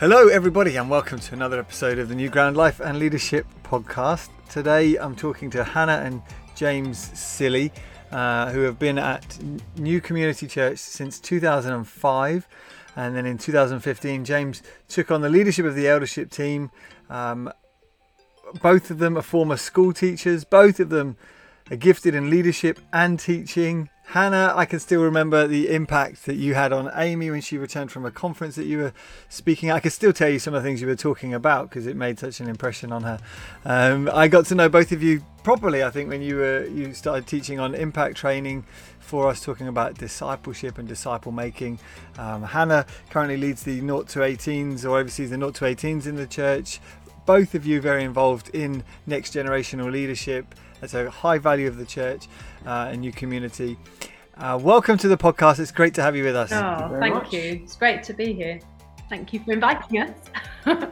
Hello, everybody, and welcome to another episode of the New Ground Life and Leadership podcast. Today, I'm talking to Hannah and James Silley, uh, who have been at New Community Church since 2005. And then in 2015, James took on the leadership of the eldership team. Um, both of them are former school teachers, both of them gifted in leadership and teaching. Hannah, I can still remember the impact that you had on Amy when she returned from a conference that you were speaking. I can still tell you some of the things you were talking about because it made such an impression on her. Um, I got to know both of you properly, I think, when you were you started teaching on impact training for us, talking about discipleship and disciple making. Um, Hannah currently leads the 0 to 18s or oversees the 0 to 18s in the church. Both of you very involved in next generational leadership. That's a high value of the church uh, and new community. Uh, welcome to the podcast. It's great to have you with us. Oh, thank, thank you. It's great to be here. Thank you for inviting us.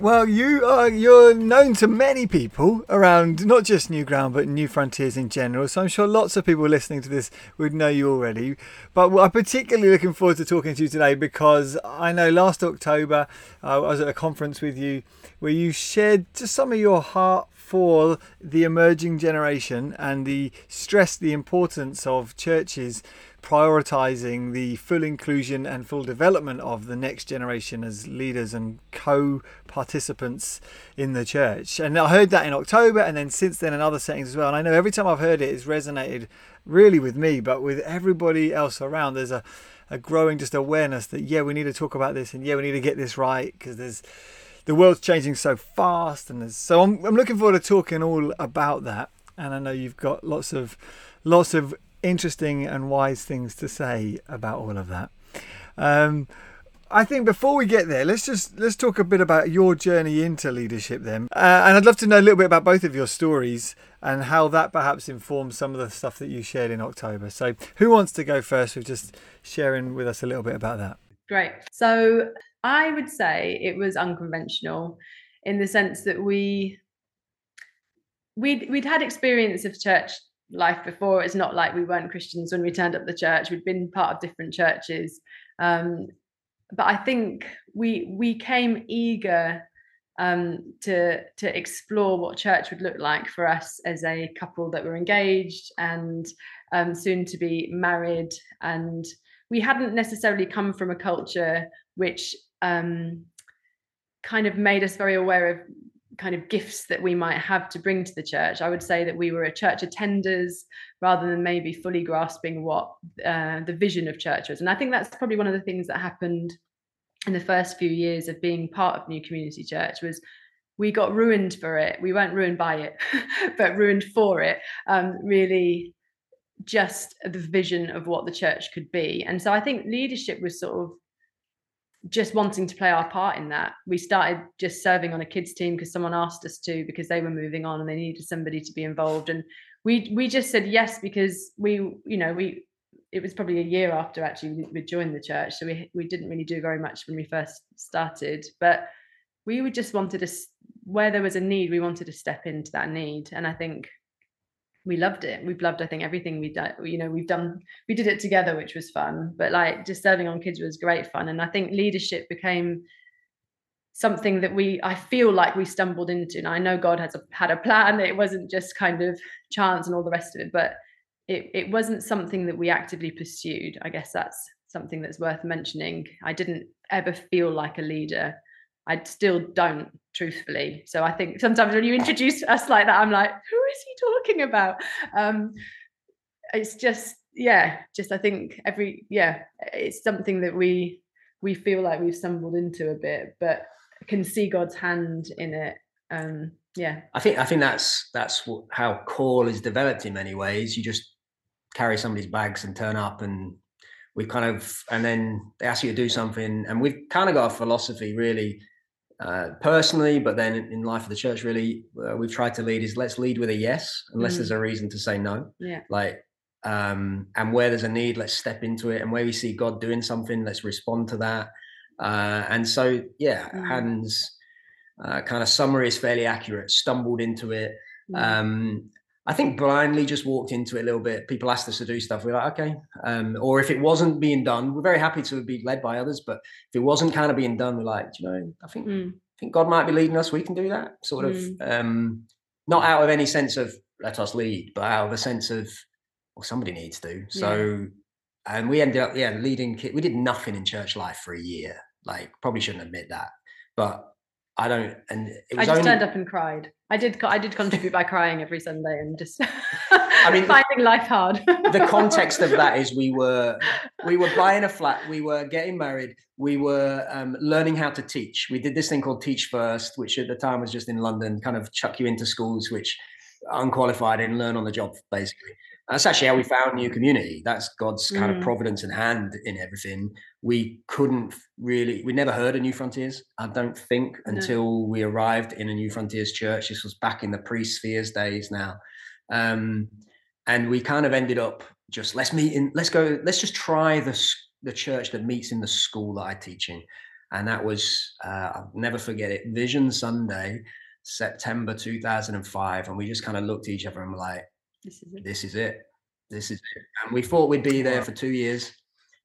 well, you are you're known to many people around not just New Ground but New Frontiers in general. So I'm sure lots of people listening to this would know you already. But I'm particularly looking forward to talking to you today because I know last October uh, I was at a conference with you where you shared just some of your heart for the emerging generation and the stress the importance of churches prioritizing the full inclusion and full development of the next generation as leaders and co-participants in the church. And I heard that in October and then since then in other settings as well. And I know every time I've heard it it's resonated really with me, but with everybody else around there's a a growing just awareness that yeah we need to talk about this and yeah we need to get this right because there's the world's changing so fast, and so I'm, I'm looking forward to talking all about that. And I know you've got lots of lots of interesting and wise things to say about all of that. Um, I think before we get there, let's just let's talk a bit about your journey into leadership then, uh, and I'd love to know a little bit about both of your stories and how that perhaps informs some of the stuff that you shared in October. So, who wants to go first with just sharing with us a little bit about that? Great. So, I would say it was unconventional in the sense that we we'd we'd had experience of church life before. It's not like we weren't Christians when we turned up the church. We'd been part of different churches, um, but I think we we came eager um, to to explore what church would look like for us as a couple that were engaged and um, soon to be married. And we hadn't necessarily come from a culture which um, kind of made us very aware of kind of gifts that we might have to bring to the church. I would say that we were a church attenders rather than maybe fully grasping what uh, the vision of church was. And I think that's probably one of the things that happened in the first few years of being part of New Community Church was we got ruined for it. We weren't ruined by it, but ruined for it. Um, really, just the vision of what the church could be. And so I think leadership was sort of just wanting to play our part in that. We started just serving on a kids team because someone asked us to because they were moving on and they needed somebody to be involved. And we we just said yes because we you know we it was probably a year after actually we joined the church, so we we didn't really do very much when we first started, but we would just wanted to where there was a need, we wanted to step into that need, and I think we loved it. We've loved, I think, everything we've done. You know, we've done, we did it together, which was fun. But like just serving on kids was great fun. And I think leadership became something that we, I feel like we stumbled into. And I know God has a, had a plan. It wasn't just kind of chance and all the rest of it, but it, it wasn't something that we actively pursued. I guess that's something that's worth mentioning. I didn't ever feel like a leader. I still don't, truthfully. So I think sometimes when you introduce us like that, I'm like, who is he talking about? Um, it's just, yeah, just I think every, yeah, it's something that we we feel like we've stumbled into a bit, but can see God's hand in it. Um, yeah, I think I think that's that's what, how call is developed in many ways. You just carry somebody's bags and turn up and we kind of and then they ask you to do something and we've kind of got a philosophy really uh, personally, but then in life of the church, really, uh, we've tried to lead is let's lead with a yes, unless mm. there's a reason to say no. Yeah. Like, um, and where there's a need, let's step into it. And where we see God doing something, let's respond to that. Uh, and so, yeah, mm. Han's uh, kind of summary is fairly accurate. Stumbled into it. Mm. Um, I think blindly just walked into it a little bit. People asked us to do stuff. We are like, okay. Um, or if it wasn't being done, we're very happy to be led by others. But if it wasn't kind of being done, we're like, you know, I think mm. I think God might be leading us. We can do that. Sort of mm. um, not out of any sense of let us lead, but out of a sense of well, somebody needs to. So yeah. and we ended up, yeah, leading we did nothing in church life for a year. Like probably shouldn't admit that. But I don't. And I just only... turned up and cried. I did. I did contribute by crying every Sunday and just. I mean, finding life hard. the context of that is we were we were buying a flat. We were getting married. We were um, learning how to teach. We did this thing called Teach First, which at the time was just in London, kind of chuck you into schools which unqualified and learn on the job basically. That's actually how we found New Community. That's God's kind mm. of providence and hand in everything. We couldn't really, we never heard of New Frontiers, I don't think, no. until we arrived in a New Frontiers church. This was back in the pre spheres days now. Um, and we kind of ended up just let's meet in, let's go, let's just try the, the church that meets in the school that I teach in. And that was, uh, I'll never forget it, Vision Sunday, September 2005. And we just kind of looked at each other and were like, this is it. This is it. This is it. And we thought we'd be there for two years.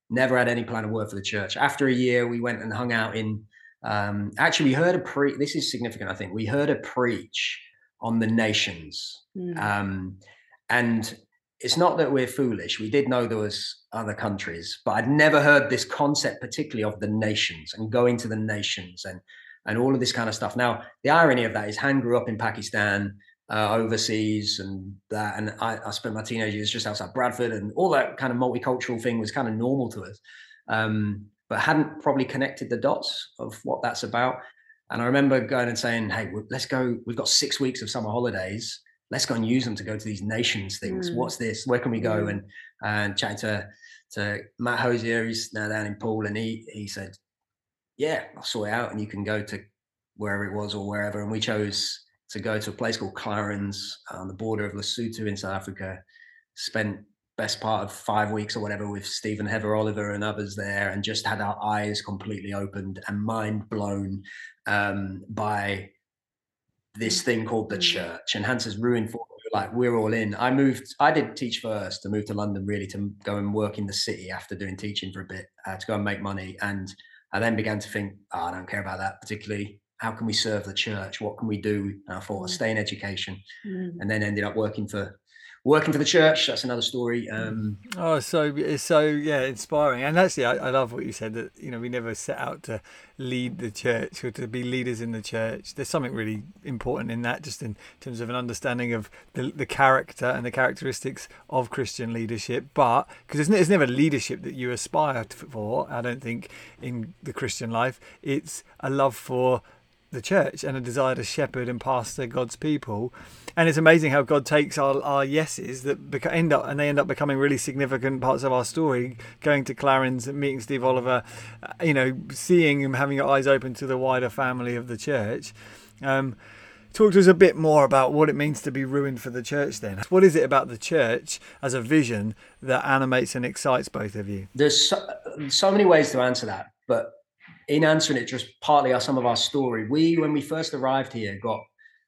Never had any plan of work for the church. After a year, we went and hung out in. Um, actually, we heard a pre. This is significant. I think we heard a preach on the nations, mm. um, and it's not that we're foolish. We did know there was other countries, but I'd never heard this concept, particularly of the nations and going to the nations and and all of this kind of stuff. Now, the irony of that is Han grew up in Pakistan uh, overseas and that. And I, I, spent my teenage years just outside Bradford, and all that kind of multicultural thing was kind of normal to us, um, but hadn't probably connected the dots of what that's about. And I remember going and saying, "Hey, let's go. We've got six weeks of summer holidays. Let's go and use them to go to these nations things. Mm. What's this? Where can we go?" Mm. And and chatting to to Matt Hosier, he's now down in Poole, and he he said, "Yeah, I'll sort it out, and you can go to wherever it was or wherever." And we chose to go to a place called Clarens on the border of Lesotho in South Africa. Spent best part of five weeks or whatever with Stephen Heather Oliver and others there, and just had our eyes completely opened and mind blown um, by this thing called the mm. church. And Hans has ruined for like we're all in. I moved. I did teach first to move to London, really to go and work in the city after doing teaching for a bit uh, to go and make money. And I then began to think, oh, I don't care about that particularly how can we serve the church? What can we do? And I thought, mm. stay in education, mm. and then ended up working for working for the church. That's another story. Um, oh, so it's so yeah, inspiring. And actually, I, I, love what you said that you know we never set out to lead the church or to be leaders in the church. There's something really important in that, just in terms of an understanding of the, the character and the characteristics of Christian leadership. But because it's, it's never leadership that you aspire for, I don't think in the Christian life, it's a love for the church and a desire to shepherd and pastor God's people. And it's amazing how God takes our, our yeses that beca- end up and they end up becoming really significant parts of our story. Going to Clarens, meeting Steve Oliver, uh, you know, seeing him, having your eyes open to the wider family of the church. Um, talk to us a bit more about what it means to be ruined for the church then what is it about the church as a vision that animates and excites both of you there's so, so many ways to answer that but in answering it, just partly some of our story. We, when we first arrived here, got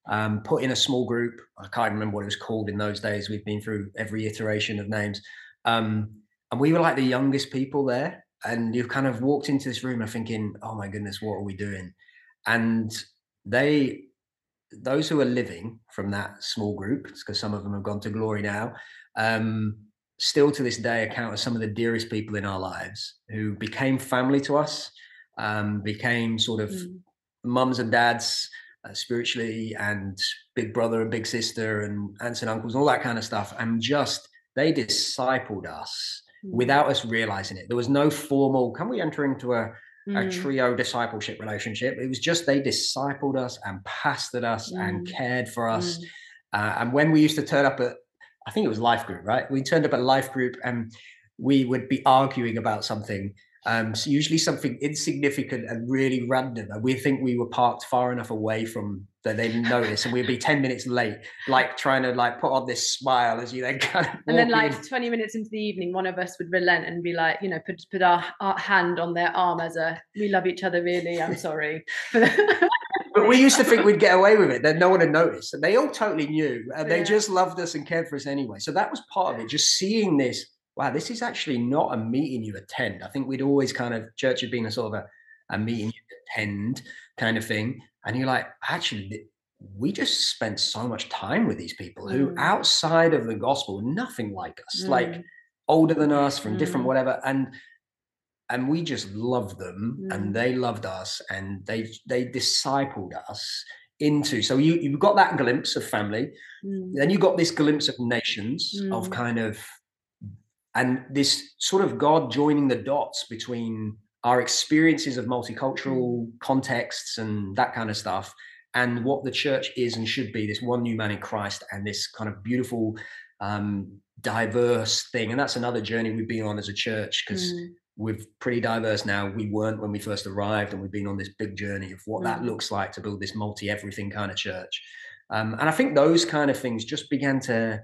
um, put in a small group. I can't remember what it was called in those days. We've been through every iteration of names. Um, and we were like the youngest people there. And you've kind of walked into this room and thinking, oh my goodness, what are we doing? And they, those who are living from that small group, because some of them have gone to glory now, um, still to this day account as some of the dearest people in our lives who became family to us um, became sort of mm. mums and dads uh, spiritually and big brother and big sister and aunts and uncles and all that kind of stuff and just they discipled us mm. without us realizing it there was no formal can we enter into a, mm. a trio discipleship relationship it was just they discipled us and pastored us and mm. cared for us mm. uh, and when we used to turn up at i think it was life group right we turned up at life group and we would be arguing about something um, so usually something insignificant and really random, and we think we were parked far enough away from that they didn't notice, and we'd be ten minutes late, like trying to like put on this smile as you then kind of. And then, like in. twenty minutes into the evening, one of us would relent and be like, you know, put put our, our hand on their arm as a, "We love each other, really. I'm sorry." but we used to think we'd get away with it, that no one had noticed. And they all totally knew. And they Yeah. just loved us and cared for us anyway. So that was part of it, just seeing this. Wow, this is actually not a meeting you attend. I think we'd always kind of church had been a sort of a, a meeting you attend kind of thing. And you're like, actually, we just spent so much time with these people who Mm. outside of the gospel, nothing like us, like Mm. older than us from different Mm. whatever. And and we just loved them Mm. and they loved us and they they discipled us into so you you got that glimpse of family Mm. then you got this glimpse of nations of Mm. kind of and this sort of god joining the dots between our experiences of multicultural contexts and that kind of stuff and what the church is and should be this one new man in christ and this kind of beautiful um diverse thing and that's another journey we've been on as a church because Mm. we're pretty diverse now. We weren't when we first arrived, and we've been on this big journey of what that Mm. looks like to build this multi everything kind of church. Um, and I think those kind of things just began to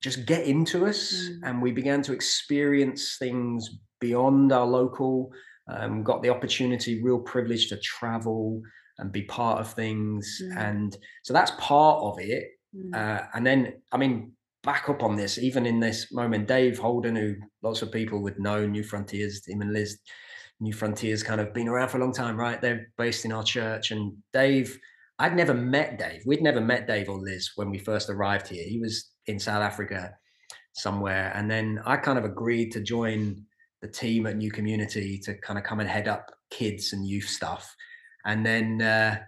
just get into us, Mm. and we began to experience things beyond our local. Um, got the opportunity, real privilege to travel and be part of things, Mm. and so that's part of it. Mm. Uh, and then, I mean, back up on this, even in this moment, Dave Holden, who lots of people would know, New Frontiers, him and Liz, New Frontiers kind of been around for a long time, right? They're based in our church. And Dave, I'd never met Dave. We'd never met Dave or Liz when we first arrived here. He was in South Africa somewhere. And then I kind of agreed to join the team at New Community to kind of come and head up kids and youth stuff. And then, uh,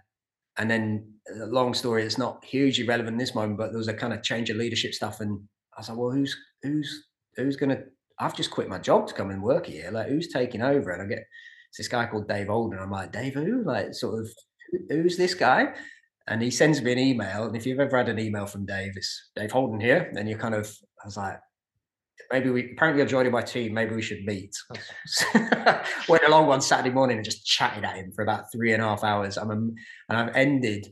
and then a long story it's not hugely relevant in this moment but there was a kind of change of leadership stuff and i was like well who's who's who's gonna i've just quit my job to come and work here like who's taking over and i get it's this guy called dave Holden. i'm like dave who like sort of who's this guy and he sends me an email and if you've ever had an email from dave it's dave holden here and you're kind of i was like maybe we apparently you're joining my team maybe we should meet went along one saturday morning and just chatted at him for about three and a half hours i'm a, and i've ended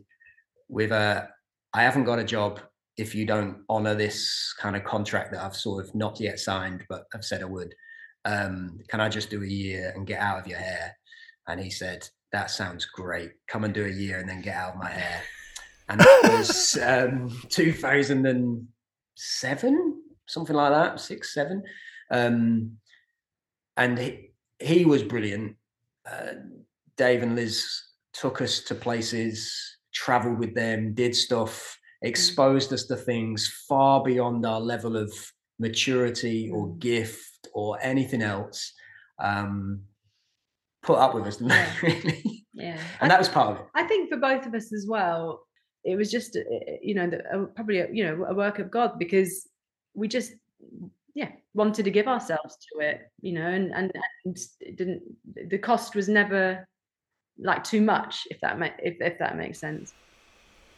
with a I haven't got a job if you don't honor this kind of contract that I've sort of not yet signed, but I've said I would. Um, can I just do a year and get out of your hair? And he said, That sounds great. Come and do a year and then get out of my hair. And that was um, 2007, something like that, six, seven. Um, and he, he was brilliant. Uh, Dave and Liz took us to places traveled with them, did stuff, exposed us to things far beyond our level of maturity or Mm. gift or anything else. Um, put up with us, Yeah. really. Yeah. I And that was part of it. I think for both of us as well, it was just uh, you know the, uh, probably a, you know a work of God because we just yeah wanted to give ourselves to it, you know, and and, and it didn't the cost was never like too much if that ma- if if that makes sense.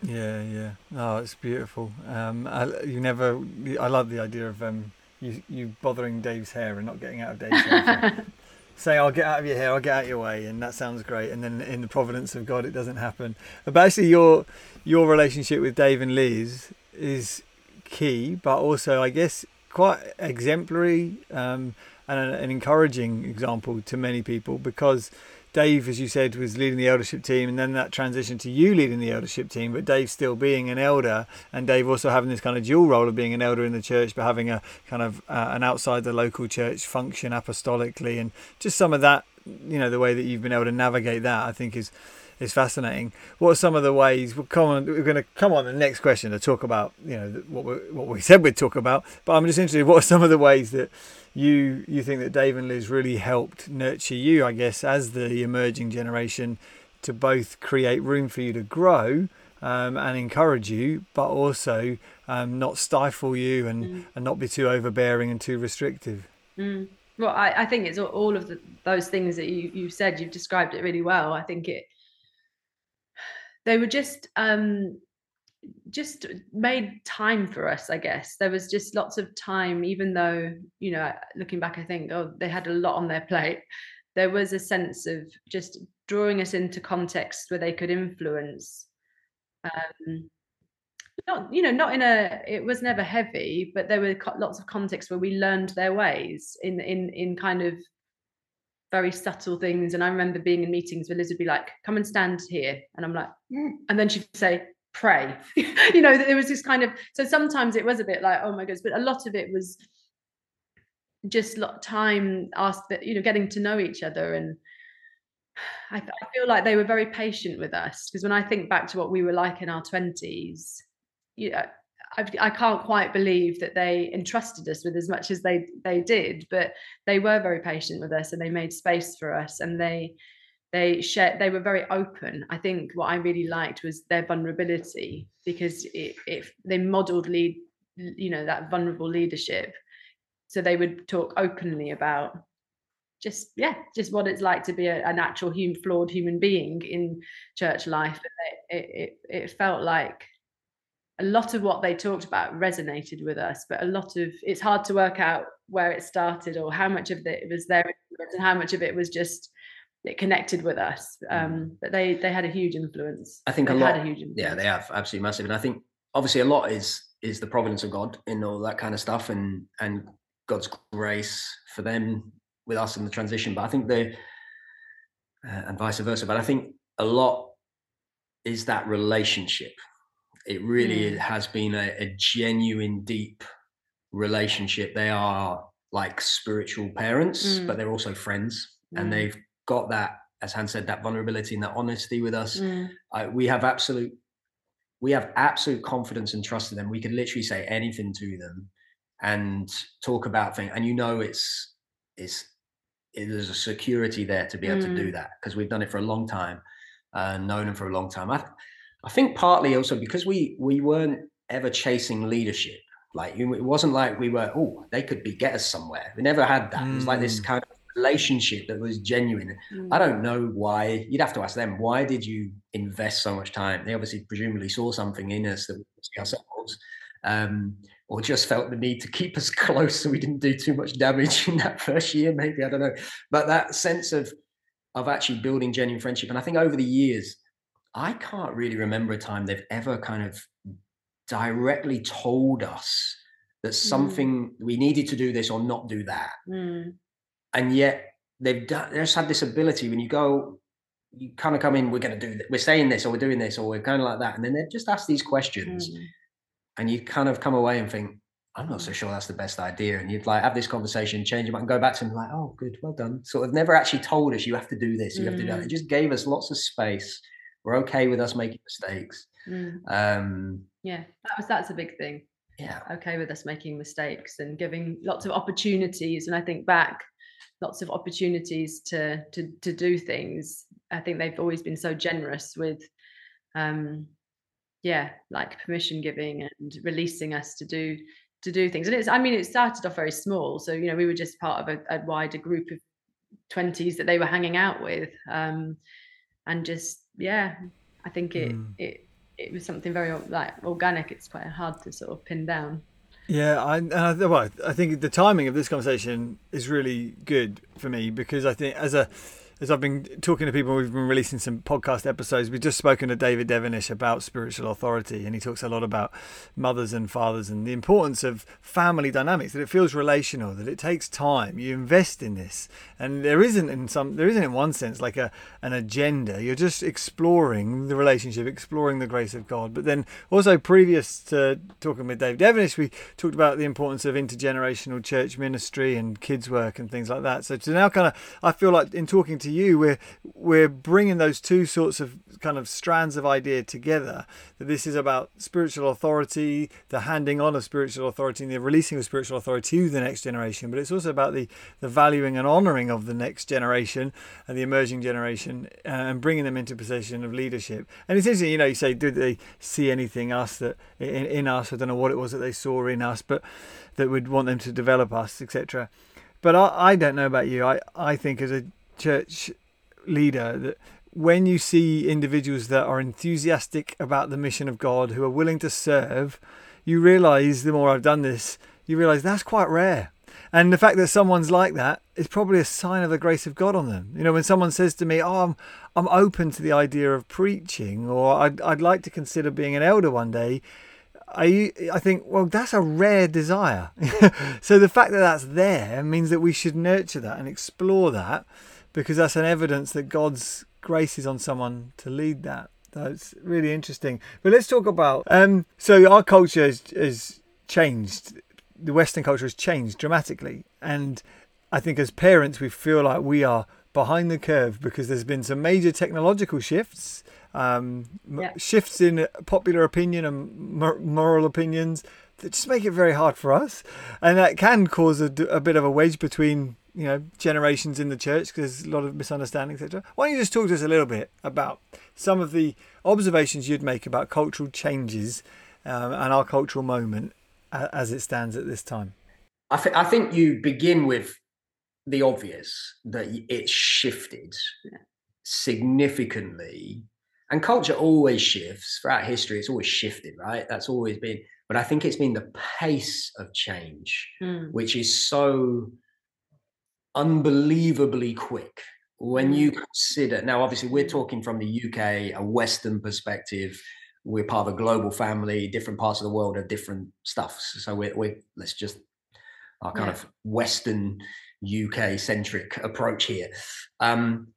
Yeah, yeah. Oh, it's beautiful. Um, I, you never. I love the idea of um, you you bothering Dave's hair and not getting out of Dave's hair. Say, I'll get out of your hair, I'll get out your way, and that sounds great. And then in the providence of God, it doesn't happen. But actually, your your relationship with Dave and Liz is key, but also, I guess, quite exemplary um, and an, an encouraging example to many people because Dave, as you said, was leading the eldership team, and then that transition to you leading the eldership team, but Dave still being an elder, and Dave also having this kind of dual role of being an elder in the church, but having a kind of uh, an outside the local church function apostolically, and just some of that, you know, the way that you've been able to navigate that, I think is is fascinating. What are some of the ways? We'll come on. We're going to come on the next question to talk about, you know, what we what we said we'd talk about. But I'm just interested. What are some of the ways that you you think that Dave and Liz really helped nurture you, I guess, as the emerging generation, to both create room for you to grow um, and encourage you, but also um, not stifle you and, Mm. and not be too overbearing and too restrictive. Mm. Well, I, I think it's all- of the, those things that you you said. You've described it really well. I think it. They were just um, just made time for us. I guess there was just lots of time, even though you know, looking back, I think oh, they had a lot on their plate. There was a sense of just drawing us into context where they could influence. Um, not you know not in a it was never heavy but there were lots of contexts where we learned their ways in in in kind of very subtle things. And I remember being in meetings where Liz would be like, "Come and stand here," and I'm like, mm. and then she'd say, "Pray." you know, there was this kind of. So sometimes it was a bit like, "Oh my goodness," but a lot of it was just lot time asked that you know getting to know each other and I, I feel like they were very patient with us because when I think back to what we were like in our 20s, you know, I, I can't quite believe that they entrusted us with as much as they they did, but they were very patient with us and they made space for us and they they shared they were very open. I think what I really liked was their vulnerability because it they modeled lead you know that vulnerable leadership. So they would talk openly about just yeah just what it's like to be a, a natural human flawed human being in church life it, it, it felt like a lot of what they talked about resonated with us but a lot of it's hard to work out where it started or how much of it was there and how much of it was just it connected with us mm. um, but they they had a huge influence i think they a lot a yeah they have absolutely massive and i think obviously a lot is is the providence of god in all that kind of stuff and and god's grace for them with us in the transition. But I think the uh, and vice versa. But I think a lot is that relationship. It really mm. has been a, a, genuine, deep relationship. They are like spiritual parents, mm. but they're also friends, mm. and they've got that, as Han said, that vulnerability and that honesty with us. Mm. I, we have absolute, we have absolute confidence and trust in them. We can literally say anything to them and talk about things, and you know, it's it's there's a security there to be able mm. to do mm. that because we've done it for a long time, uh, known them for a long time. I, I think partly also because we we weren't ever chasing leadership. Like it wasn't like we were. Oh, they could be get us somewhere. We never had that. Mm. It was like this mm. kind of relationship that was genuine. Mm. I don't know why. You'd have to ask them. Why did you invest so much time? They obviously presumably saw something in us that we see ourselves. Um, or just felt the need to keep us close so we didn't do too much damage in that first year maybe i don't know but that sense of of actually building genuine friendship and i think over the years i can't really remember a time they've ever kind of directly told us that mm. something mm. we needed to do this or not do that mm. And yet they've done, they just had this ability when you go you kind of come in we're going to do this we're saying this or we're doing this or we're kind of like that and then they just ask these questions mm and you kind of come away and think, I'm not so sure that's the best idea. And you'd like have this conversation, change your mind, and go back to them like, oh, good, well done. Sort of never actually told us you have to do this, you mm. have to do that. It mm. just gave us lots of space. We're okay with us making mistakes. Mm. Um, yeah, that was that's a big thing. Yeah, okay with us making mistakes and giving lots of opportunities. And I think back, lots of opportunities to to to do things. I think they've always been so generous with um, yeah like permission giving and releasing us to do to do things. And it's i mean it started off very small. So you know we were just part of a, a wider group of 20s that they were hanging out with. Um and just yeah i think it mm. it it was something very like organic. It's quite hard to sort of pin down yeah, I, I, well, I think the timing of this conversation is really good for me because I think as a as I've been talking to people, we've been releasing some podcast episodes. We've just spoken to David Devenish about spiritual authority, and he talks a lot about mothers and fathers and the importance of family dynamics. That it feels relational, that it takes time. You invest in this, and there isn't in some, there isn't in one sense like a an agenda. You're just exploring the relationship, exploring the grace of God. But then also previous to talking with David Devenish, we talked about the importance of intergenerational church ministry and kids work and things like that. So to now kind of, I feel like in talking to you, we're we're bringing those two sorts of kind of strands of idea together. That this is about spiritual authority, the handing on of spiritual authority, and the releasing of spiritual authority to the next generation. But it's also about the the valuing and honouring of the next generation and the emerging generation, uh, and bringing them into position of leadership. And it's interesting, you know, you say, did they see anything us that in, in us? I don't know what it was that they saw in us, but that would want them to develop us, etc. But I, I don't know about you. I, I think as a church leader that when you see individuals that are enthusiastic about the mission of God, who are willing to serve, you realize the more I've done this, you realize that's quite rare. And the fact that someone's like that is probably a sign of the grace of God on them. You know, when someone says to me, "Oh, I'm, I'm open to the idea of preaching," or "I'd, I'd like to consider being an elder one day," I I think well that's a rare desire. so the fact that that's there means that we should nurture that and explore that because that's an evidence that God's grace is on someone to lead that. That's really interesting. But let's talk about um, so our culture has, has changed. The Western culture has changed dramatically, and I think as parents we feel like we are behind the curve because there's been some major technological shifts, um, yeah. shifts in popular opinion and moral opinions that just make it very hard for us, and that can cause a, a bit of a wedge between you know generations in the church because there's a lot of misunderstanding, etc. Why don't you just talk to us a little bit about some of the observations you'd make about cultural changes um, and our cultural moment as it stands at this time? I, th- I think you begin with the obvious that it's shifted significantly and culture always shifts throughout history it's always shifted right that's always been but i think it's been the pace of change mm. which is so unbelievably quick when you mm. consider now obviously we're talking from the uk a western perspective. We're part of a global family. Different parts of the world are different stuff. So we're, we're let's just our kind yeah. of western uk centric approach here. Um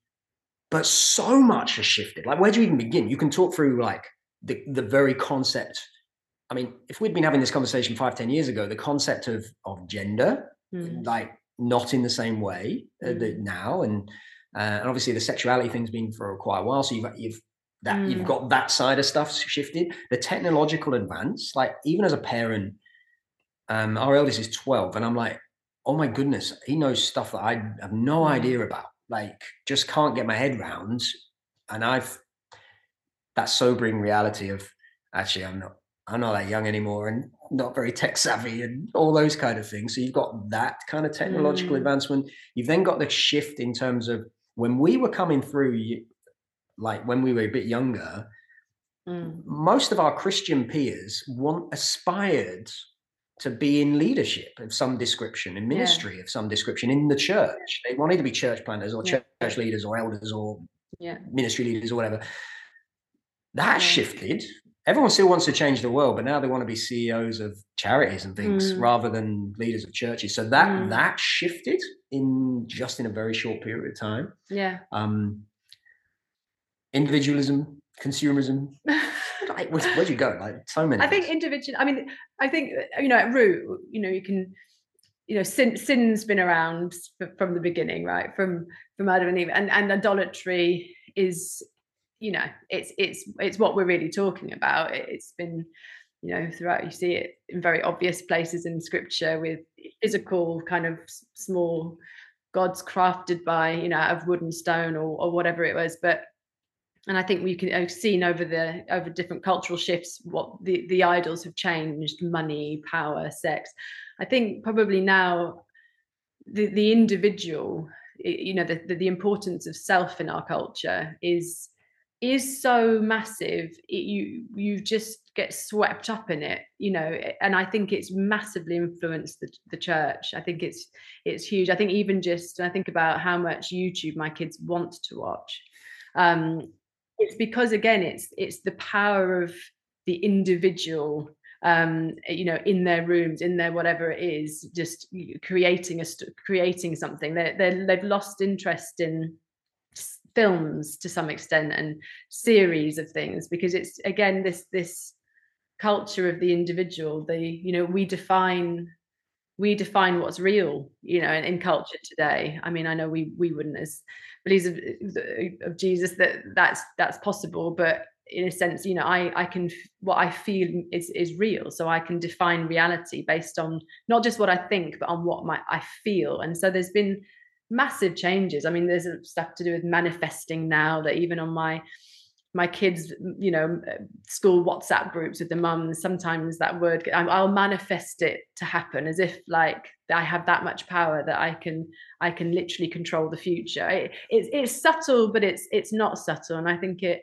but so much has shifted. Like where do you even begin? You can talk through like the the very concept. I mean if we'd been having this conversation five ten years ago the concept of of gender mm. like not in the same way uh, mm. now and uh, and obviously the sexuality thing's been for quite a while so you've you've that mm. you've got that side of stuff shifted the technological advance like even as a parent um our eldest is 12 and i'm like oh my goodness he knows stuff that i have no mm. idea about like just can't get my head round and i've that sobering reality of actually i'm not i'm not that young anymore and not very tech savvy and all those kind of things so you've got that kind of technological mm. advancement you've then got the shift in terms of when we were coming through, like when we were a bit younger, mm. most of our Christian peers want aspired to be in leadership of some description, in ministry yeah. of some description, in the church. They wanted to be church planters or yeah. church leaders or elders or yeah. ministry leaders or whatever. That shifted. Everyone still wants to change the world, but now they want to be CEOs of charities and things mm. rather than leaders of churches. So that mm. that shifted in just in a very short period of time. Yeah. Um, individualism, consumerism. like, where, would you go? Like so many. I think individual. I mean, I think uh, you know at root, you know, you can, you know, sin sin's been around from the beginning, right? From from Adam and Eve, and and idolatry is, you know, it's it's it's what we're really talking about. It's been you know throughout you see it in very obvious places in scripture with physical kind of small gods crafted by you know out of wood and stone or, or whatever it was but and I think we can have seen over the over different cultural shifts what the the idols have changed money power sex I think probably now the the individual you know the, the, the importance of self in our culture is is so massive it, you you just get swept up in it you know and i think it's massively influenced the, the church. I think it's it's huge. I think even just i think about how much youtube my kids want to watch. Um it's because again it's it's the power of the individual um you know in their rooms in their whatever it is just creating a creating something. They they they've lost interest in films to some extent and series of things because it's again this this culture of the individual the you know we define we define what's real you know in, in culture today. I mean i know we we wouldn't as believers of, of jesus that that's that's possible but in a sense you know i i can what i feel is is real. So i can define reality based on not just what i think but on what my i feel. And so there's been massive changes. I mean, there's stuff to do with manifesting now that even on my my kids, you know, school WhatsApp groups with the mums, sometimes that word I'll manifest it to happen as if like I have that much power that I can I can literally control the future. It, it's it's subtle, but it's it's not subtle, and I think it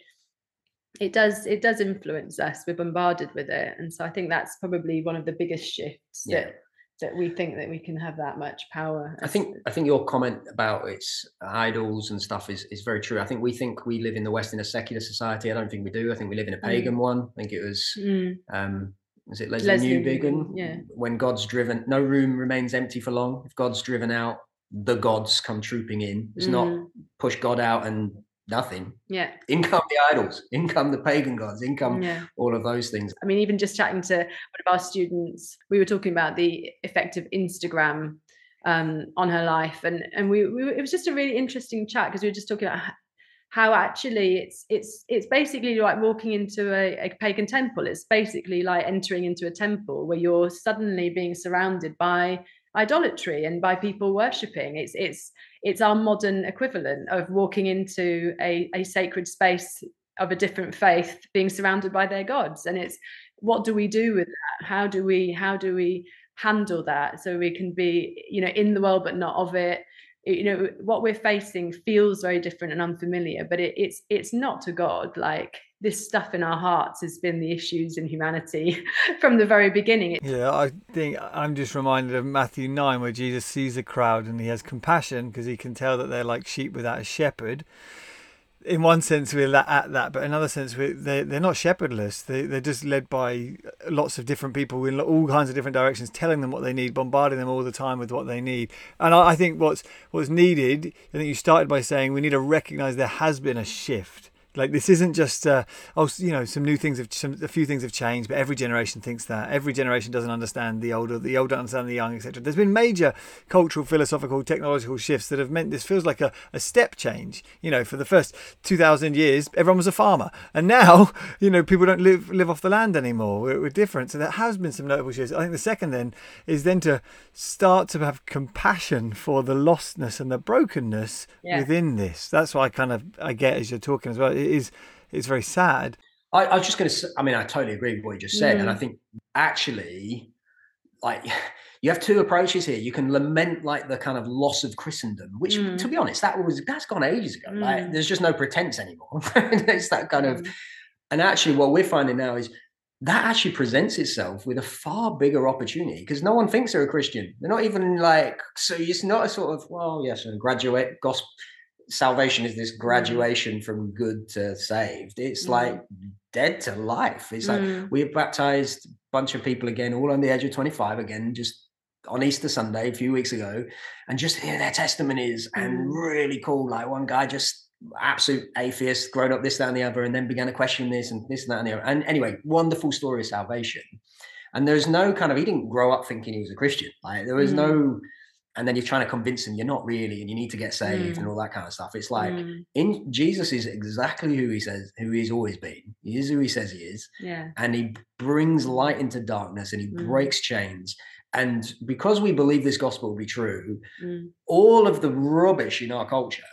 it does it does influence us. We're bombarded with it, and so I think that's probably one of the biggest shifts yeah. that that we think that we can have that much power. I think I think your comment about its idols and stuff is is very true. I think we think we live in the West in a secular society. I don't think we do. I think we live in a mm. pagan mm. one. I think it was mm. um is it Lesslie, Lesslie Newbigin? Yeah. When God's driven, no room remains empty for long. If God's driven out, the gods come trooping in. It's Mm. not push God out and nothing. Yeah. In come the idols, in come the pagan gods, in come Yeah. all of those things. I mean, even just chatting to one of our students, we were talking about the effect of Instagram um, on her life, and and we, we it was just a really interesting chat because we were just talking about how actually it's it's it's basically like walking into a, a pagan temple. It's basically like entering into a temple where you're suddenly being surrounded by idolatry and by people worshipping. It's it's it's our modern equivalent of walking into a, a sacred space of a different faith being surrounded by their gods. And it's what do we do with that? How do we how do we handle that so we can be you know in the world but not of it? You know what we're facing feels very different and unfamiliar but it, it's it's not to god like this stuff in our hearts has been the issues in humanity from the very beginning Yeah, I think I'm just reminded of Matthew 9, where Jesus sees a crowd and he has compassion because he can tell that they're like sheep without a shepherd. In one sense, we're at that, but in another sense, we're, they, they're not shepherdless. They, they're just led by lots of different people in all kinds of different directions, telling them what they need, bombarding them all the time with what they need. And I, I think what's, what's needed, I think you started by saying we need to recognize there has been a shift. Like this isn't just uh, oh you know some new things have some, a few things have changed, but every generation thinks that every generation doesn't understand the older, the older understand the young, etc. There's been major cultural, philosophical, technological shifts that have meant this feels like a, a step change. You know, for the first two thousand years, everyone was a farmer, and now you know people don't live live off the land anymore. We're, we're different, so there has been some notable shifts. I think the second then is then to start to have compassion for the lostness and the brokenness Yeah. within this. That's what I kind of I get as you're talking as well. It is it's very sad. I, I was just going to say, I mean, I totally agree with what you just said. And I Mm. think actually, like, you have two approaches here. You can lament like the kind of loss of Christendom, which, Mm. to be honest, that was that's gone ages ago. Like, Mm. there's just no pretense anymore. it's that kind of, Mm. and actually, what we're finding now is that actually presents itself with a far bigger opportunity because no one thinks they're a Christian. They're not even like so. It's not a sort of well, yes, a graduate gospel salvation is this graduation from good to saved. It's Mm. like dead to life. It's like Mm. we baptized a bunch of people again, all on the age of 25 again, just on Easter Sunday a few weeks ago, and just hear their testimonies and Mm. really cool. Like one guy just absolute atheist, grown up this, that, and the other, and then began to question this and this and that and the other. And anyway, wonderful story of salvation. And there's no kind of he didn't grow up thinking he was a Christian. Like there was Mm. no and then you're trying to convince them you're not really and you need to get saved Mm. and all that kind of stuff. It's like Mm. in Jesus is exactly who he says who he's always been. He is who he says he is, yeah and he brings light into darkness and he Mm. breaks chains. And because we believe this gospel will be true, Mm. all of the rubbish in our culture,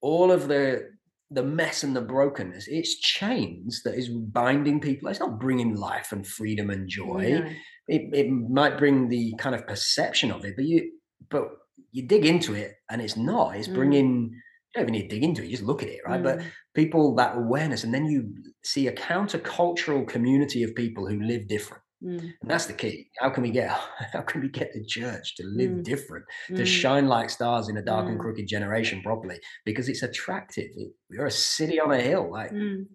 all of the the mess and the brokenness, it's chains that is binding people. It's not bringing life and freedom and joy No. it, it might bring the kind of perception of it, but you but you dig into it and it's not. It's Mm. bringing. You don't even need to dig into it. You just look at it, right? But Mm. people that awareness, and then you see a countercultural community of people who live different, Mm. and that's the key. How can we get? How can we get the church to live Mm. different, to Mm. shine like stars in a dark and Mm. crooked generation properly? Because it's attractive. It, we're a city on a hill, like Mm.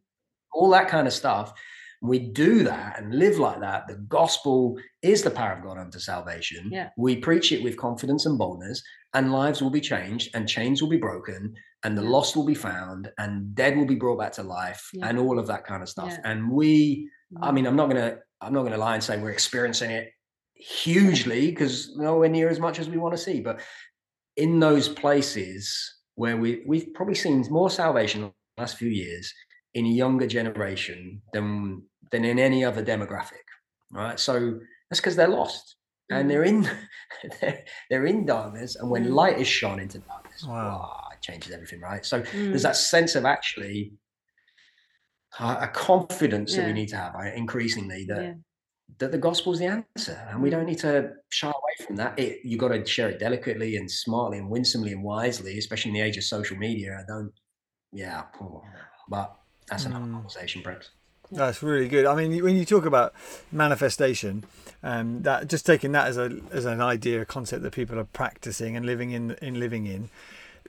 all that kind of stuff. We do that and live like that. The gospel is the power of God unto salvation. Yeah. We preach it with confidence and boldness, and lives will be changed, and chains will be broken, and the Yeah. lost will be found, and dead will be brought back to life, Yeah. and all of that kind of stuff. And we, I Mm. mean, I'm not gonna, I'm not gonna lie and say we're experiencing it hugely because nowhere near as much as we want to see, but in those places where we we've probably seen more salvation in the last few years in a younger generation than than in any other demographic right so that's because they're lost and Mm. they're in they're, they're in darkness and when Mm. light is shone into darkness Wow. wow, it changes everything right so Mm. there's that sense of actually uh, a confidence that we need to have right, increasingly that Yeah. that the gospel's the answer and we Mm. don't need to shy away from that it you got to share it delicately and smartly and winsomely and wisely especially in the age of social media i don't yeah but that's another Mm. conversation perhaps That's really good. I mean, when you talk about manifestation, um, that just taking that as a as an idea, a concept that people are practicing and living in in living in,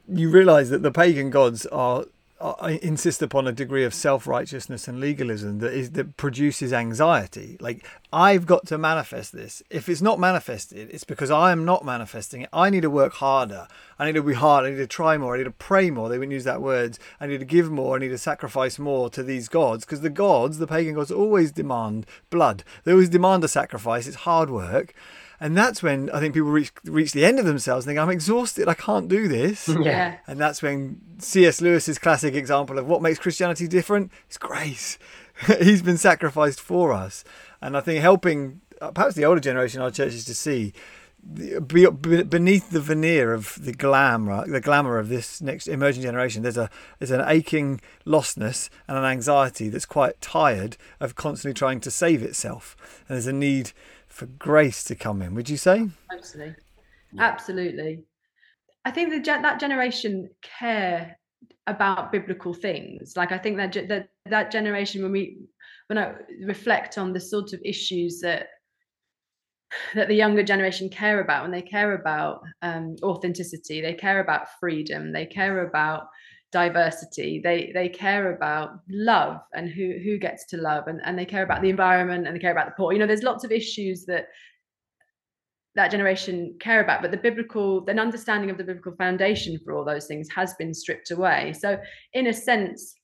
you realise that the pagan gods are I insist upon a degree of self-righteousness and legalism that is that produces anxiety. Like I've got to manifest this. If it's not manifested, it's because I am not manifesting it. I need to work harder. I need to be hard. I need to try more. I need to pray more. They wouldn't use that word. I need to give more. I need to sacrifice more to these gods because the gods, the pagan gods, always demand blood. They always demand a sacrifice. It's hard work. And that's when I think people reach reach the end of themselves and think, I'm exhausted, I can't do this. Yeah. And that's when C.S. Lewis's classic example of what makes Christianity different is grace. He's been sacrificed for us. And I think helping uh, perhaps the older generation, in our churches, to see beneath the veneer of the glamour, the glamour of this next emerging generation, there's a there's an aching lostness and an anxiety that's quite tired of constantly trying to save itself, and there's a need for grace to come in. Would you say? Absolutely, yeah. absolutely. I think that that generation care about biblical things. Like I think that that that generation when we when I reflect on the sort of issues that that the younger generation care about when they care about um, authenticity, they care about freedom, they care about diversity. They they care about love and who who gets to love and, and they care about the environment and they care about the poor. You know there's lots of issues that that generation care about but the biblical an understanding of the biblical foundation for all those things has been stripped away. So in a sense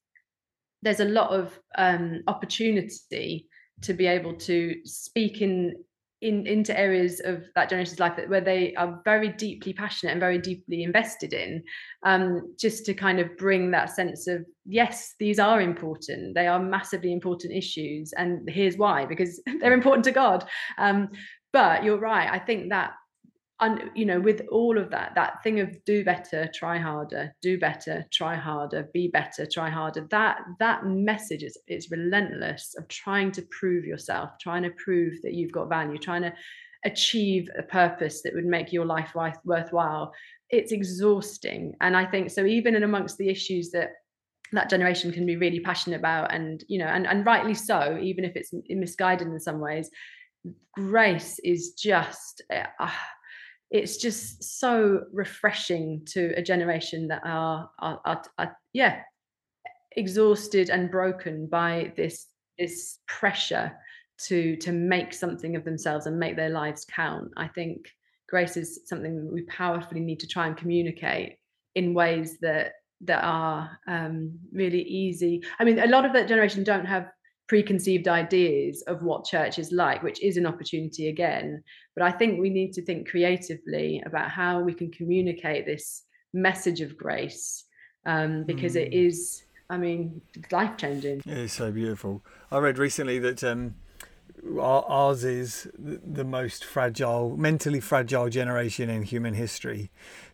there's a lot of um, opportunity to be able to speak in in into areas of that generation's life that where they are very deeply passionate and very deeply invested in um, just to kind of bring that sense of yes these are important. They are massively important issues and here's why because they're important to god. Um, but you're right i think that and you know with all of that that thing of do better try harder do better try harder be better try harder that that message is is relentless of trying to prove yourself trying to prove that you've got value trying to achieve a purpose that would make your life worthwhile. It's exhausting. And i think so even in amongst the issues that that generation can be really passionate about and you know and, and rightly so even if it's misguided in some ways grace is just uh, it's just so refreshing to a generation that are, are, are, are yeah exhausted and broken by this this pressure to to make something of themselves and make their lives count. I think grace is something we powerfully need to try and communicate in ways that that are um, really easy. I mean a lot of that generation don't have preconceived ideas of what church is like, which is an opportunity again. But I think we need to think creatively about how we can communicate this message of grace um, because mm. it hmm. I mean, life changing. It is so beautiful. I read recently that um, ours is the most fragile, mentally fragile generation in human history.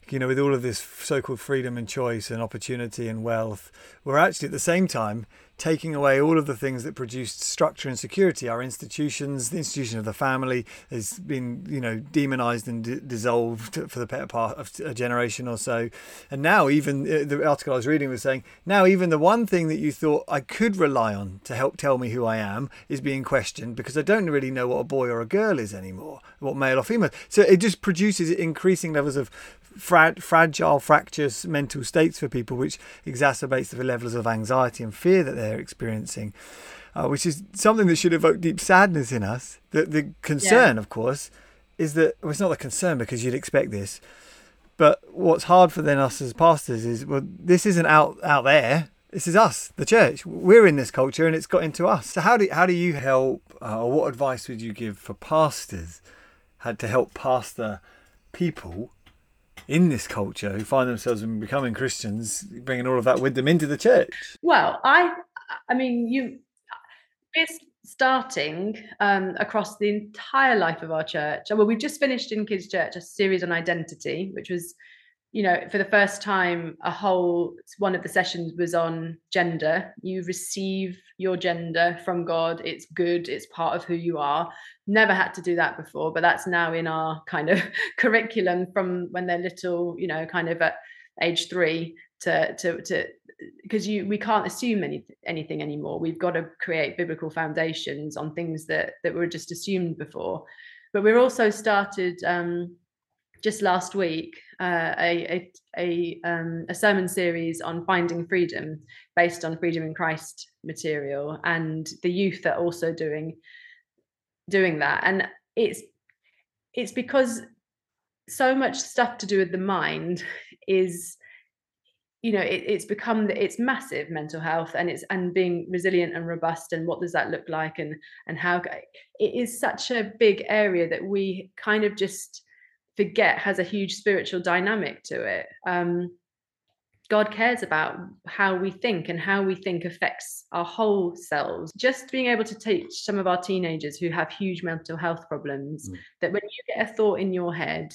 You know, with all of this so called freedom and choice and opportunity and wealth, we're actually at the same time taking away all of the things that produced structure and security. Our institutions, the institution of the family, has been you know demonized and d- dissolved for the better part of a generation or so. And now, even uh, the article I was reading was saying now even the one thing that you thought I could rely on to help tell me who I am is being questioned because I don't really know what a boy or a girl is anymore, what male or female. So it just produces increasing levels of fra- fragile, fractious mental states for people, which exacerbates the levels of anxiety and fear that they're experiencing, uh, which is something that should evoke deep sadness in us. The, the concern, yeah. of course, is that well, it's not a concern because you'd expect this. But what's hard for then us as pastors is well, this isn't out out there. This is us, the church. We're in this culture, and it's got into us. So how do how do you help, uh, or what advice would you give for pastors, had to help pastor people in this culture who find themselves in becoming Christians, bringing all of that with them into the church? Well, I, I mean, you, we're starting um, across the entire life of our church. Well, we've just finished in Kids Church a series on identity, which was you know, for the first time, a whole one of the sessions was on gender. You receive your gender from God. It's good. It's part of who you are. Never had to do that before, but that's now in our kind of curriculum from when they're little, you know, kind of at age three to to to because you we can't assume any, anything anymore. We've got to create biblical foundations on things that that were just assumed before. But we're also started um, just last week uh, a a a, um, a, sermon series on finding freedom based on freedom in Christ material, and the youth are also doing doing that, and it's it's because so much stuff to do with the mind is you know it, it's become it's massive mental health and it's and being resilient and robust and what does that look like and and how it is such a big area that we kind of just forget has a huge spiritual dynamic to it. Um, God cares about how we think and how we think affects our whole selves. Just being able to teach some of our teenagers who have huge mental health problems mm. that when you get a thought in your head,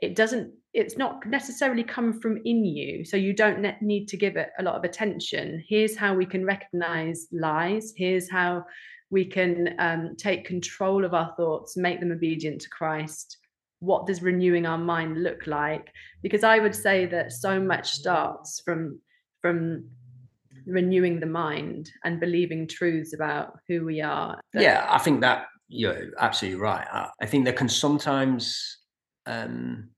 it doesn't, it's not necessarily come from in you. So you don't ne- need to give it a lot of attention. Here's how we can recognize lies. Here's how we can um, take control of our thoughts, make them obedient to Christ what does renewing our mind look like? Because i would say that so much starts from from renewing the mind and believing truths about who we are. Yeah i think that you're absolutely right. I think there can sometimes um,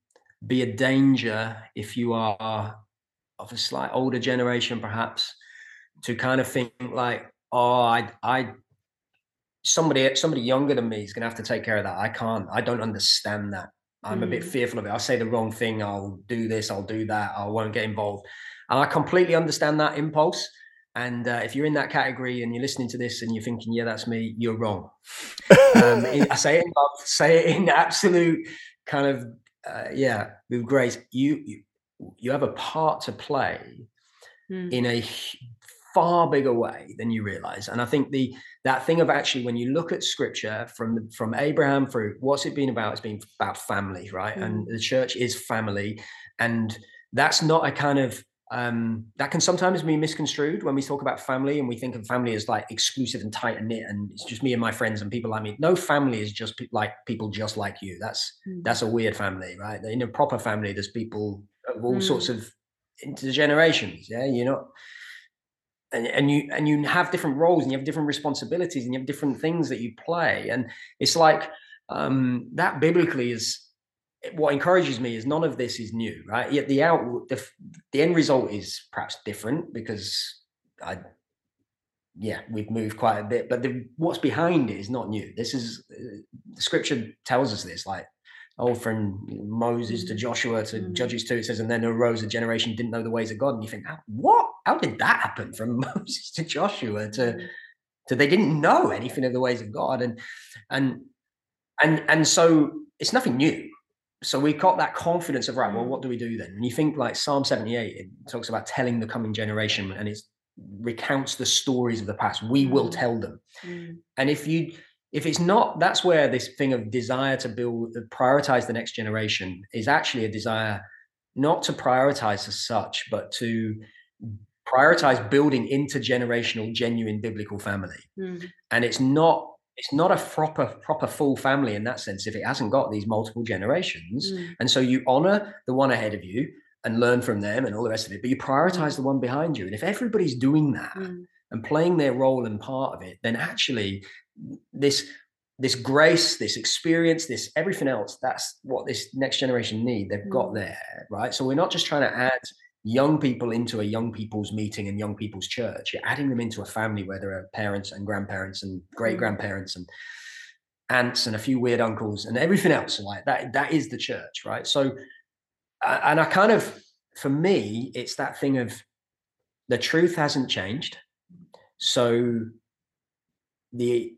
be a danger if you are of a slight older generation perhaps to kind of think like oh i i somebody somebody younger than me is going to have to take care of that. I can't. I don't understand that. I'm mm. a bit mm. fearful of it. I'll say the wrong thing. I'll do this. I'll do that. I won't get involved. And I completely understand that impulse. And uh, if you're in that category and you're listening to this and you're thinking, "Yeah, that's me," you're wrong. um, I say it in love. Say it in absolute kind of uh, yeah with grace. You, you you have a part to play mm. in a far bigger way than you realize. And I think the that thing of actually when you look at scripture from from Abraham through what's it been about? It's been about family, right? Mm. And the church is family. And that's not a kind of um, that can sometimes be misconstrued when we talk about family and we think of family as like exclusive and tight and knit and it's just me and my friends and people like me. No family is just pe- like people just like you. That's mm. that's a weird family, right? In a proper family, there's people of all mm. sorts of intergenerations. Yeah, you're not and, and you and you have different roles and you have different responsibilities and you have different things that you play. And it's like um, that biblically is what encourages me is none of this is new right? Yet the out the, the end result is perhaps different because i yeah we've moved quite a bit but the, what's behind it is not new. This is uh, the scripture tells us this like oh, from Moses to mm. Joshua to mm. Judges 2, it says, and then arose a generation didn't know the ways of God. And you think, what? How did that happen from Moses to Joshua to, mm. to they didn't know anything of the ways of God? And, and, and, and so it's nothing new. So we've got that confidence of, right, well, what do we do then? And you think like Psalm 78, it talks about telling the coming generation and it recounts the stories of the past. We will tell them. Mm. And if you, if it's not that's where this thing of desire to build prioritize the next generation is actually a desire not to prioritize as such but to prioritize building intergenerational genuine biblical family mm. and it's not it's not a proper proper full family in that sense if it hasn't got these multiple generations mm. and so you honor the one ahead of you and learn from them and all the rest of it but you prioritize mm. the one behind you and if everybody's doing that mm. and playing their role and part of it then actually this this grace, this experience, this everything else, that's what this next generation need. They've got mm. there, right? So we're not just trying to add young people into a young people's meeting and young people's church. You're adding them into a family where there are parents and grandparents and great mm. grandparents and aunts and a few weird uncles and everything else. Like that, that is the church, right? So, and I kind of, for me, it's that thing of the truth hasn't changed. So the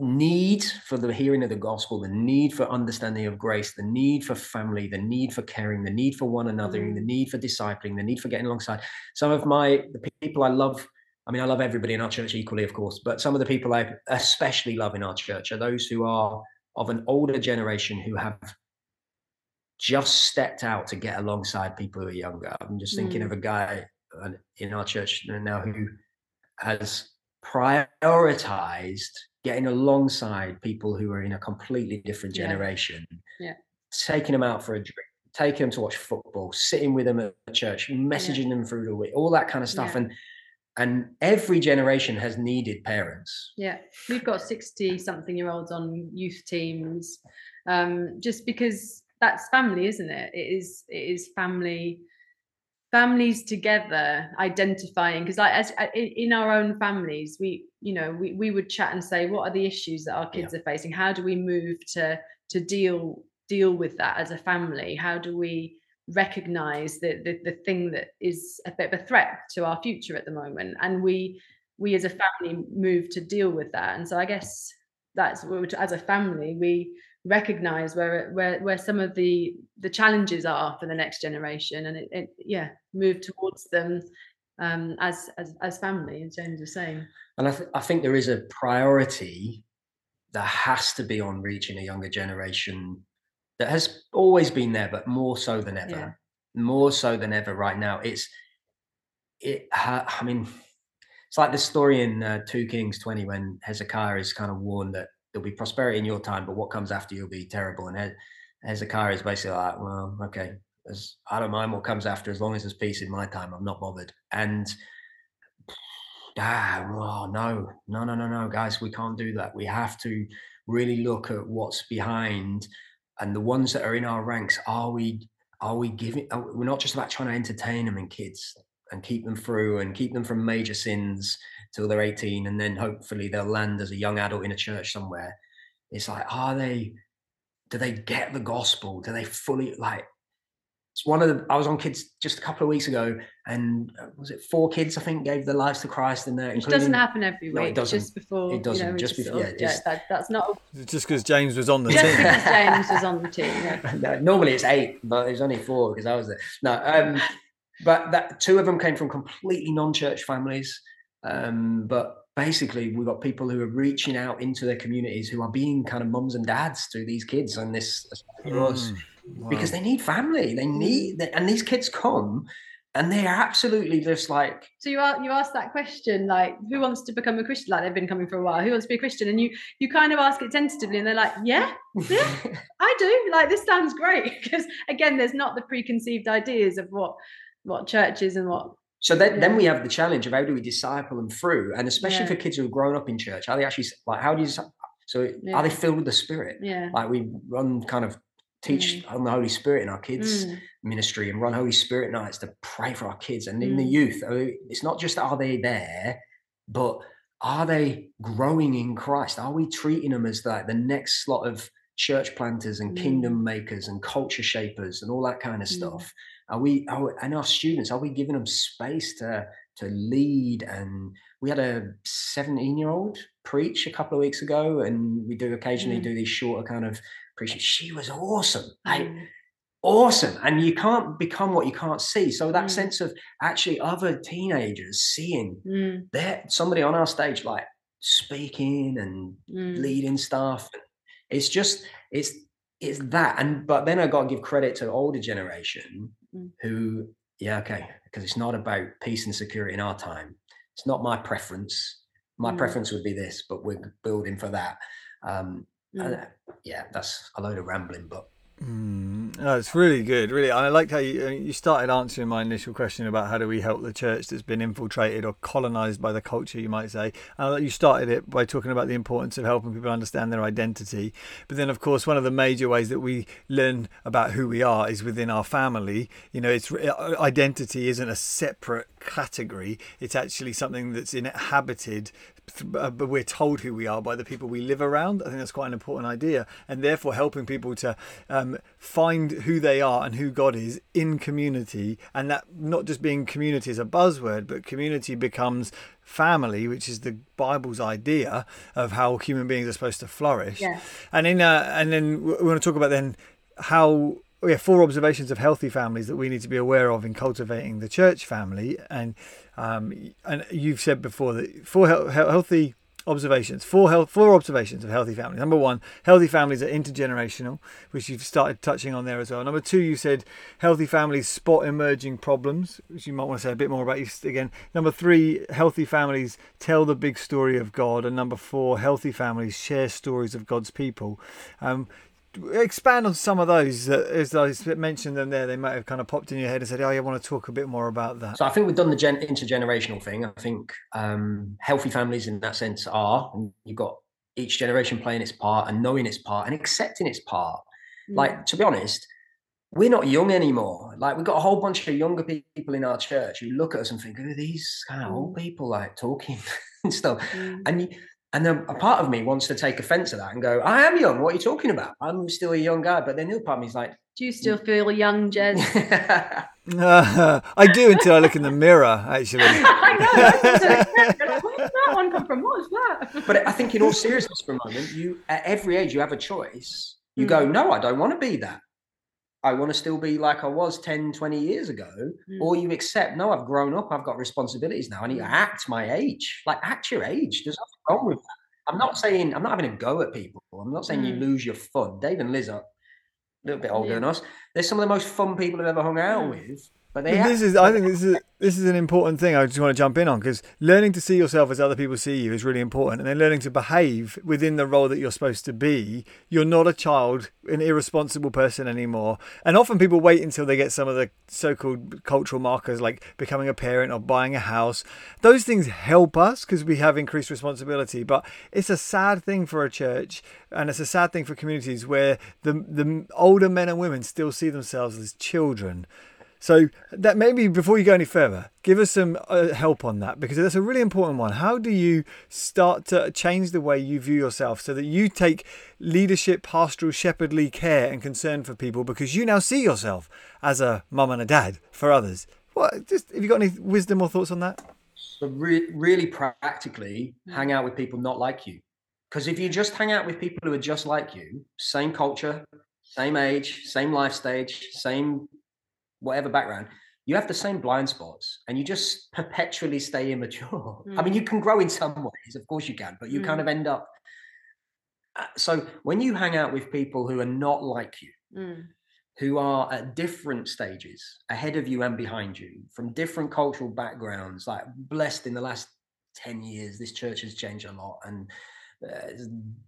need for the hearing of the gospel, the need for understanding of grace, the need for family, the need for caring, the need for one another, mm. the need for discipling, the need for getting alongside. Some of my the people I love, I mean, I love everybody in our church equally, of course, but some of the people I especially love in our church are those who are of an older generation who have just stepped out to get alongside people who are younger. I'm just thinking mm. of a guy uh, in our church now who has prioritized getting alongside people who are in a completely different generation, yeah. yeah. taking them out for a drink, taking them to watch football, sitting with them at church, messaging yeah. them through the week, all that kind of stuff. And and every generation has needed parents. Yeah, we've got sixty something year olds on youth teams, um, just because that's family isn't it it is it is family families together identifying because like as uh, in our own families we you know we, we would chat and say what are the issues that our kids yeah. are facing? How do we move to to deal deal with that as a family? How do we recognize the, the the thing that is a bit of a threat to our future at the moment? And we we as a family move to deal with that. And so i guess that's as a family we recognize where where where some of the the challenges are for the next generation and it, it yeah move towards them um as as as family as james was saying. And I, th- I think there is a priority that has to be on reaching a younger generation that has always been there but more so than ever. Yeah. more so than ever right now. It's it ha- i mean it's like the story in uh, 2 kings 20 when hezekiah is kind of warned that there'll be prosperity in your time, but what comes after you'll be terrible. And Hezekiah is basically like, well, okay, as, I don't mind what comes after as long as there's peace in my time. I'm not bothered. And ah, oh, no, no, no, no, no, guys, we can't do that. We have to really look at what's behind and the ones that are in our ranks. Are we, are we giving, we're not just about trying to entertain them and kids and keep them through and keep them from major sins till they're 18 and then hopefully they'll land as a young adult in a church somewhere. It's like are they do they get the gospel? Do they fully like it's one of the i was on kids just a couple of weeks ago and uh, was it four kids i think gave their lives to christ in there it doesn't happen every week no, it doesn't. just before it doesn't you know, just before yeah, just, yeah that, that's not just because james was on the just team. Because james was on the team yeah. no, normally it's eight but it's only four because i was there no um but that two of them came from completely non-church families um, but basically, we've got people who are reaching out into their communities who are being kind of mums and dads to these kids and this mm, wow. because they need family. They need, and these kids come and they're absolutely just like so you are you ask that question like who wants to become a christian? Like they've been coming for a while. Who wants to be a christian? And you you kind of ask it tentatively and they're like yeah yeah i do. Like this sounds great. Because again there's not the preconceived ideas of what what churches and what so then, yeah. then we have the challenge of how do we disciple them through, and especially yeah. for kids who have grown up in church, are they actually like how do you? So yeah. are they filled with the Spirit? Yeah. Like we run kind of teach mm. on the Holy Spirit in our kids mm. ministry and run Holy Spirit nights to pray for our kids and in mm. the youth. It's not just are they there, but are they growing in Christ? Are we treating them as like the next slot of church planters and kingdom mm. makers and culture shapers and all that kind of mm. stuff? Are we, are, and our students, are we giving them space to to lead? And we had a 17 year old preach a couple of weeks ago, and we do occasionally mm. do these shorter kind of preaching. She was awesome, like mm. awesome. And you can't become what you can't see. So that mm. sense of actually other teenagers seeing mm. that somebody on our stage like speaking and mm. leading stuff. It's just it's it's that and but then i got to give credit to the older generation mm. who yeah okay because it's not about peace and security in our time it's not my preference my mm. preference would be this but we're building for that um mm. yeah that's a load of rambling but Mm, no, it's really good. Really, I like how you, uh, you started answering my initial question about how do we help the church that's been infiltrated or colonized by the culture, you might say. And you started it by talking about the importance of helping people understand their identity. But then, of course, one of the major ways that we learn about who we are is within our family. You know, it's uh, identity isn't a separate category; it's actually something that's inhabited uh, but we're told who we are by the people we live around. I think that's quite an important idea, and therefore helping people to um, find who they are and who God is in community, and that not just being community as a buzzword, but community becomes family, which is the Bible's idea of how human beings are supposed to flourish. Yeah. And in uh, and then we want to talk about then how we have four observations of healthy families that we need to be aware of in cultivating the church family. And um, and you've said before that four he- healthy observations, four health, four observations of healthy families. Number one, healthy families are intergenerational, which you've started touching on there as well. Number two, you said healthy families spot emerging problems, which you might want to say a bit more about again. Number three, healthy families tell the big story of God, and number four, healthy families share stories of God's people. Um, expand on some of those as I mentioned them there they might have kind of popped in your head and said oh I want to talk a bit more about that so I think we've done the gen- intergenerational thing I think um, healthy families in that sense are and you've got each generation playing its part and knowing its part and accepting its part Like, Mm. to be honest, we're not young anymore. Like, we've got a whole bunch of younger people in our church who look at us and think, who are these kind of old people like talking and stuff? Mm. And you, and then a part of me wants to take offense to that and go, I am young. What are you talking about? I'm still a young guy. But then the other part of me is like, Do you still feel young, Jez? I do until I look in the mirror, actually. I know. that's what I said. Like, Where did that one come from? What was that? but I think in all seriousness for a moment, you at every age you have a choice. You go, Mm. no, I don't want to be that. I want to still be like I was 10, 20 years ago. Mm. Or you accept, no, I've grown up, I've got responsibilities now. I need to Mm. act my age. Like act your age. There's nothing wrong with that. I'm not saying I'm not having a go at people. I'm not saying you Mm. lose your fun. Dave and Liz are a little bit older Yeah. than us. They're some of the most fun people I've ever hung out Mm. with. But they But this is, I think, this is this is an important thing. I just want to jump in on because learning to see yourself as other people see you is really important, and then learning to behave within the role that you're supposed to be. You're not a child, an irresponsible person anymore. And often people wait until they get some of the so-called cultural markers, like becoming a parent or buying a house. Those things help us because we have increased responsibility. But it's a sad thing for a church, and it's a sad thing for communities where the the older men and women still see themselves as children. So that maybe before you go any further, give us some uh, help on that because that's a really important one. How do you start to change the way you view yourself so that you take leadership, pastoral, shepherdly care and concern for people because you now see yourself as a mum and a dad for others? What? Just have you got any wisdom or thoughts on that? So re- really practically Mm. hang out with people not like you. Because if you just hang out with people who are just like you, same culture, same age, same life stage, same whatever background, you have the same blind spots and you just perpetually stay immature. I mean, Mm. you can grow in some ways, of course you can, but you kind Mm. of end up. Uh, So when you hang out with people who are not like you, Mm. who are at different stages ahead of you and behind you from different cultural backgrounds like blessed in the last 10 years this church has changed a lot and uh,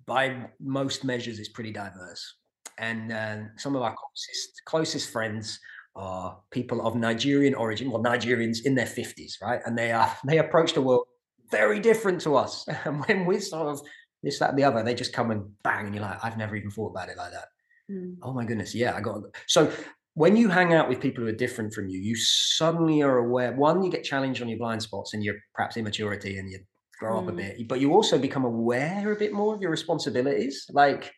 by most measures it's pretty diverse and uh, some of our closest closest friends are people of nigerian origin well nigerians in their 50s right and they are they approach the world very different to us and when we're sort of this that and the other they just come and bang and you're like i've never even thought about it like that Mm. Oh my goodness, yeah, I got so when you hang out with people who are different from you, you suddenly are aware. One, you get challenged on your blind spots and your perhaps immaturity, and you grow up a Mm. bit. But you also become aware a bit more of your responsibilities. Like,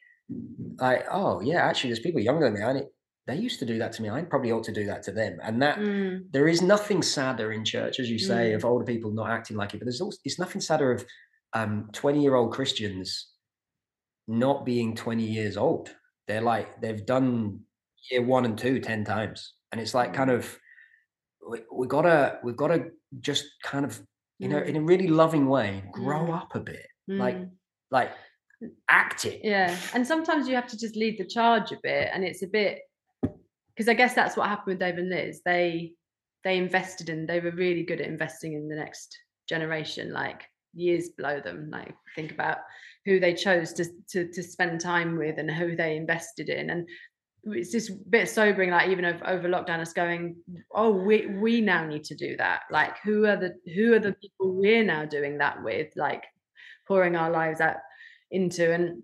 like, oh yeah, actually, there's people younger than me. I need, they used to do that to me. I probably ought to do that to them. And that Mm. there is nothing sadder in church, as you say, Mm. of older people not acting like it. But there's also it's nothing sadder of um 20 year old Christians not being 20 years old. They're like they've done year one and two 10 times. And it's like kind Mm. of we, we gotta we've gotta just kind of you know Mm. in a really loving way grow Mm. up a bit. Like Mm. like act it. yeah and sometimes you have to just lead the charge a bit and it's a bit because i guess that's what happened with dave and liz. They they invested in they were really good at investing in the next generation like years below them. Like think about who they chose to to, to spend time with and who they invested in. And it's just a bit sobering like even over, over lockdown us going oh we we now need to do that. Like who are the who are the people we're now doing that with like pouring our lives out into? And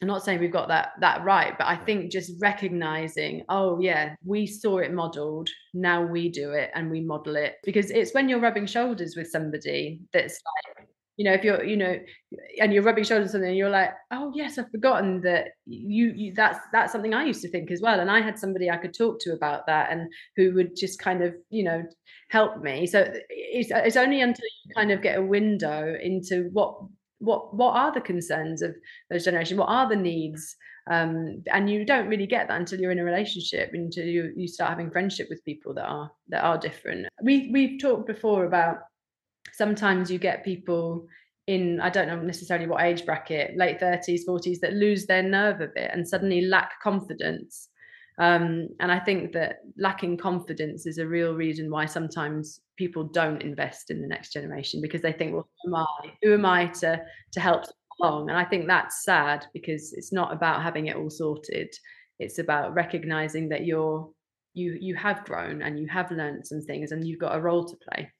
I'm not saying we've got that that right, but I think just recognizing, oh yeah, we saw it modeled, now we do it and we model it. Because it's when you're rubbing shoulders with somebody that's like, you know, if you're, you know, and you're rubbing shoulders with something, and you're like, oh yes, I've forgotten that you, you that's that's something I used to think as well, and I had somebody I could talk to about that and who would just kind of, you know, help me. So it's it's only until you kind of get a window into what what what are the concerns of those generations? What are the needs? Um, and you don't really get that until you're in a relationship until you, you start having friendship with people that are that are different. We we've talked before about sometimes you get people in i don't know necessarily what age bracket late 30s 40s that lose their nerve a bit and suddenly lack confidence um, and i think that lacking confidence is a real reason why sometimes people don't invest in the next generation because they think well who am i? Who am i to to help along? And i think that's sad because it's not about having it all sorted. It's about recognizing that you're you you have grown and you have learned some things and you've got a role to play.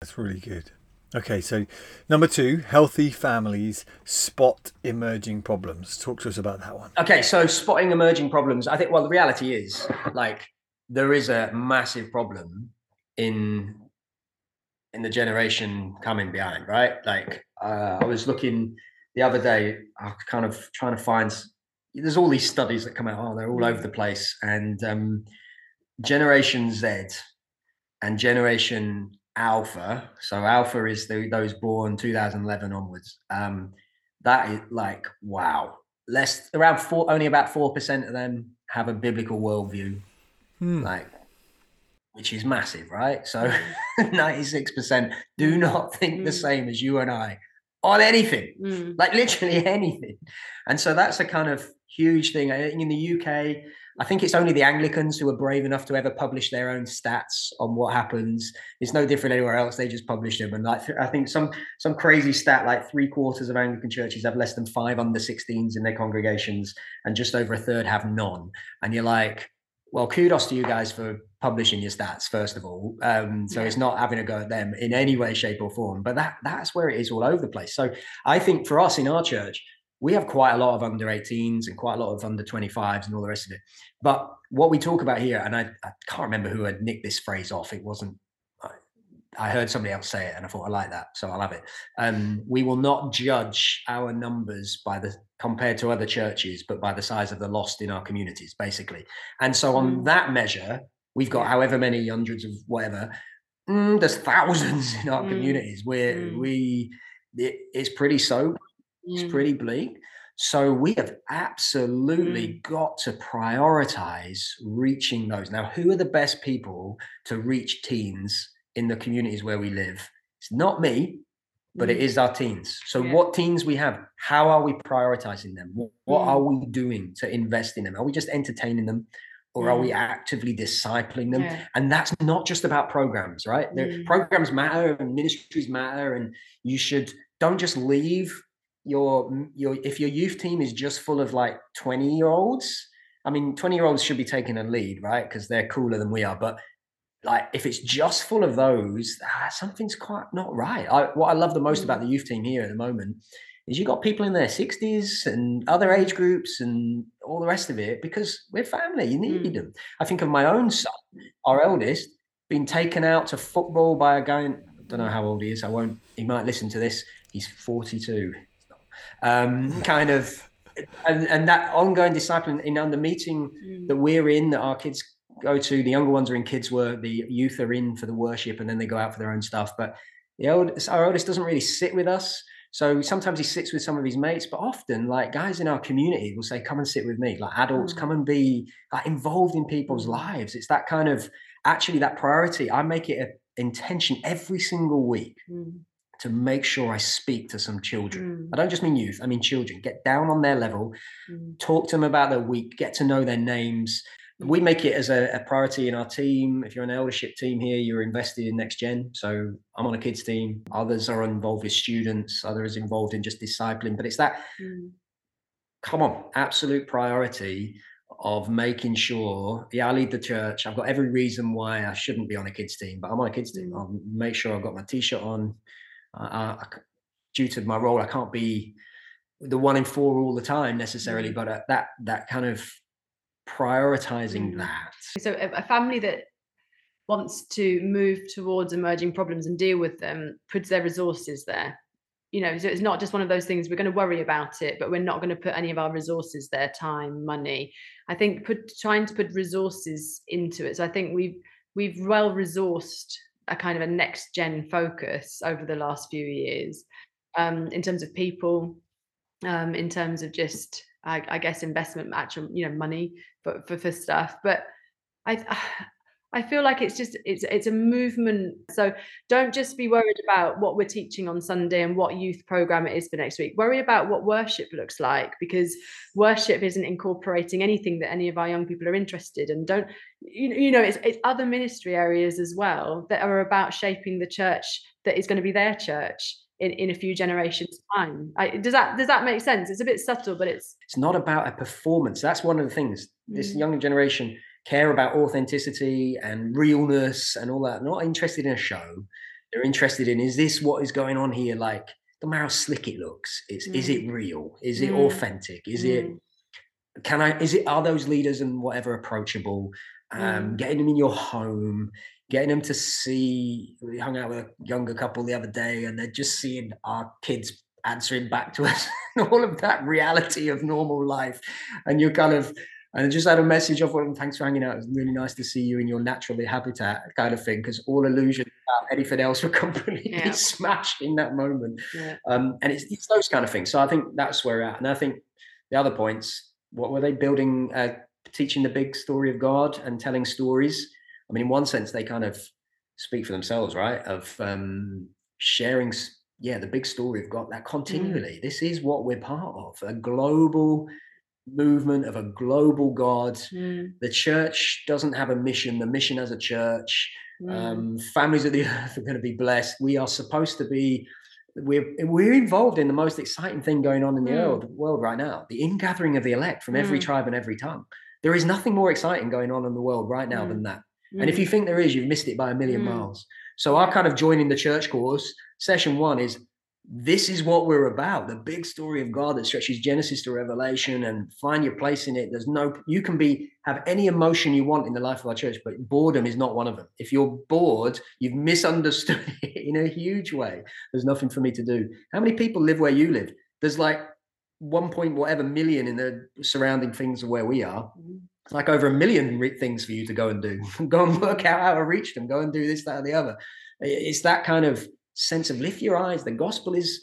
That's really good. Okay, so number two, healthy families spot emerging problems. Talk to us about that one. Okay, so spotting emerging problems. I think, well, the reality is like there is a massive problem in in the generation coming behind, right? Like uh, I was looking the other day, I kind of trying to find. There's all these studies that come out. Oh, they're all over the place, and um, Generation Z and Generation Alpha. So Alpha is the, those born 2011 onwards. Um, that is like wow. Less around four, only about four percent of them have a biblical worldview. Hmm. Like which is massive, right? So 96% do not think mm. the same as you and I on anything, mm. like literally anything. And so that's a kind of huge thing. In the UK, I think it's only the Anglicans who are brave enough to ever publish their own stats on what happens. It's no different anywhere else. They just publish them, and like I think some some crazy stat like three quarters of Anglican churches have less than five under 16s in their congregations, and just over a third have none. And you're like, well, kudos to you guys for publishing your stats first of all. Um, so yeah. it's not having a go at them in any way, shape, or form. But that that's where it is all over the place. So I think for us in our church, we have quite a lot of under 18s and quite a lot of under 25s and all the rest of it. But what we talk about here, and I, I can't remember who had nicked this phrase off. It wasn't I heard somebody else say it and I thought I like that, so I'll have it. Um, we will not judge our numbers by the compared to other churches, but by the size of the lost in our communities, basically. And so on mm. that measure, we've got however many hundreds of whatever. Mm, there's thousands in our mm. communities where mm. we it, it's pretty so it's mm. pretty bleak. So we have absolutely mm. got to prioritize reaching those. Now, who are the best people to reach teens in the communities where we live. It's not me, but mm. it is our teens. So, yeah. what teens we have? How are we prioritizing them? What, what mm. are we doing to invest in them? Are we just entertaining them? Or are we mm. actively discipling them? Yeah. And that's not just about programs, right? Mm. Programs matter and ministries matter, and you should don't just leave your your if your youth team is just full of like 20 year olds I mean, 20 year olds should be taking a lead, right? Because they're cooler than we are. But like if it's just full of those, ah, something's quite not right. I, what I love the most about mm. the youth team here at the moment is you got people in their 60s and other age groups and all the rest of it because we're family. You need mm. them. I think of my own son, our eldest, being taken out to football by a guy. I don't know how old he is. I won't. He might listen to this. He's 42. Um, kind of, and, and that ongoing discipline in the meeting mm. that we're in that our kids go to the younger ones are in kids work the youth are in for the worship and then they go out for their own stuff but the oldest our oldest doesn't really sit with us so sometimes he sits with some of his mates but often like guys in our community will say come and sit with me like adults mm. come and be like involved in people's mm. lives it's that kind of actually that priority i make it an intention every single week mm. To make sure i speak to some children mm. i don't just mean youth i mean children get down on their level mm. talk to them about their week get to know their names we make it as a, a, priority in our team. If you're an eldership team here, you're invested in next gen. So I'm on a kids team. Others are involved with students. Others involved in just discipling. But it's that, mm. come on, absolute priority of making sure. Yeah, I lead the church. I've got every reason why I shouldn't be on a kids team, but I'm on a kids team. Mm. I'll make sure I've got my t-shirt on. Uh, I, due to my role, I can't be the one in four all the time necessarily, mm. but uh, that that kind of prioritizing mm. that. So a family that wants to move towards emerging problems and deal with them puts their resources there. You know, so it's not just one of those things we're going to worry about it, but we're not going to put any of our resources there, time, money. I think put trying to put resources into it. So I think we've we've well resourced a kind of a next gen focus over the last few years um, in terms of people, um, in terms of just I, I guess investment actual you know money for, for for stuff. But I I feel like it's just it's it's a movement. So don't just be worried about what we're teaching on Sunday and what youth program it is for next week. Worry about what worship looks like because worship isn't incorporating anything that any of our young people are interested in. Don't you, you know it's it's other ministry areas as well that are about shaping the church that is going to be their church in, in a few generations time I, does that does that make sense it's a bit subtle but it's it's not about a performance that's one of the things this mm. younger generation care about authenticity and realness and all that not interested in a show They're interested in is this what is going on here? Like, no matter how slick it looks, it's mm. is it real? Is it mm. authentic? Is it mm. can I is it are those leaders and whatever approachable? Um, mm. getting them in your home, getting them to see we hung out with a younger couple the other day and they're just seeing our kids answering back to us all of that reality of normal life and you're kind of and just had a message of well, thanks for hanging out. It's really nice to see you in your natural habitat kind of thing, because all illusions about anything else were completely yeah. smashed in that moment. Yeah. Um, and it's, it's, those kind of things. So I think that's where we're at. And I think the other points, what were they building, uh, teaching the big story of God and telling stories? I mean, in one sense, they kind of speak for themselves, right? Of um, sharing, yeah, the big story of God that mm. continually. Mm. This is what we're part of a global movement of a global God. Mm. The church doesn't have a mission, the mission has a church. Mm. Um, families of the earth are going to be blessed. We are supposed to be. We're, we're involved in the most exciting thing going on in the mm. world, world right now the ingathering of the elect from every mm. tribe and every tongue. There is nothing more exciting going on in the world right now than mm. that. And if mm. you think there is, you've missed it by a million mm. miles. So our kind of joining the church course, session one is this is what we're about the big story of god that stretches genesis to revelation and find your place in it there's no you can be have any emotion you want in the life of our church but boredom is not one of them if you're bored you've misunderstood it in a huge way there's nothing for me to do how many people live where you live there's like one point whatever million in the surrounding things of where we are mm-hmm like over a million re- things for you to go and do. go and work out how to reach them. Go and do this, that, or the other. It's that kind of sense of lift your eyes. The gospel is,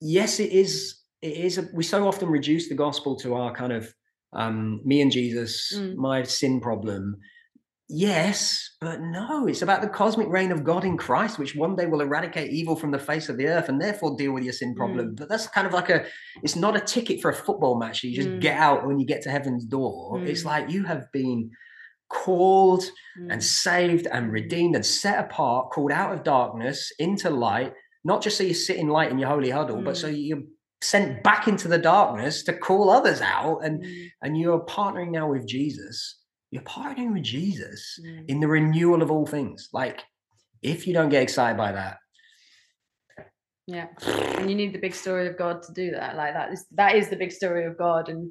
yes, it is. It is. A, we so often reduce the gospel to our kind of um, me and Jesus, mm. my sin problem, Yes, but no, it's about the cosmic reign of God in Christ, which one day will eradicate evil from the face of the earth and therefore deal with your sin problem. Mm. But that's kind of like a, it's not a ticket for a football match. You just mm. get out when you get to heaven's door. Mm. It's like you have been called and mm. saved and redeemed and set apart, called out of darkness into light, not just so you sit in light in your holy huddle, but so mm. you're sent back into the darkness to call others out and mm. and you're partnering now with Jesus you're partnering with Jesus mm. in the renewal of all things. Like, if you don't get excited by that, yeah, and you need the big story of God to do that. Like that is that is the big story of God, and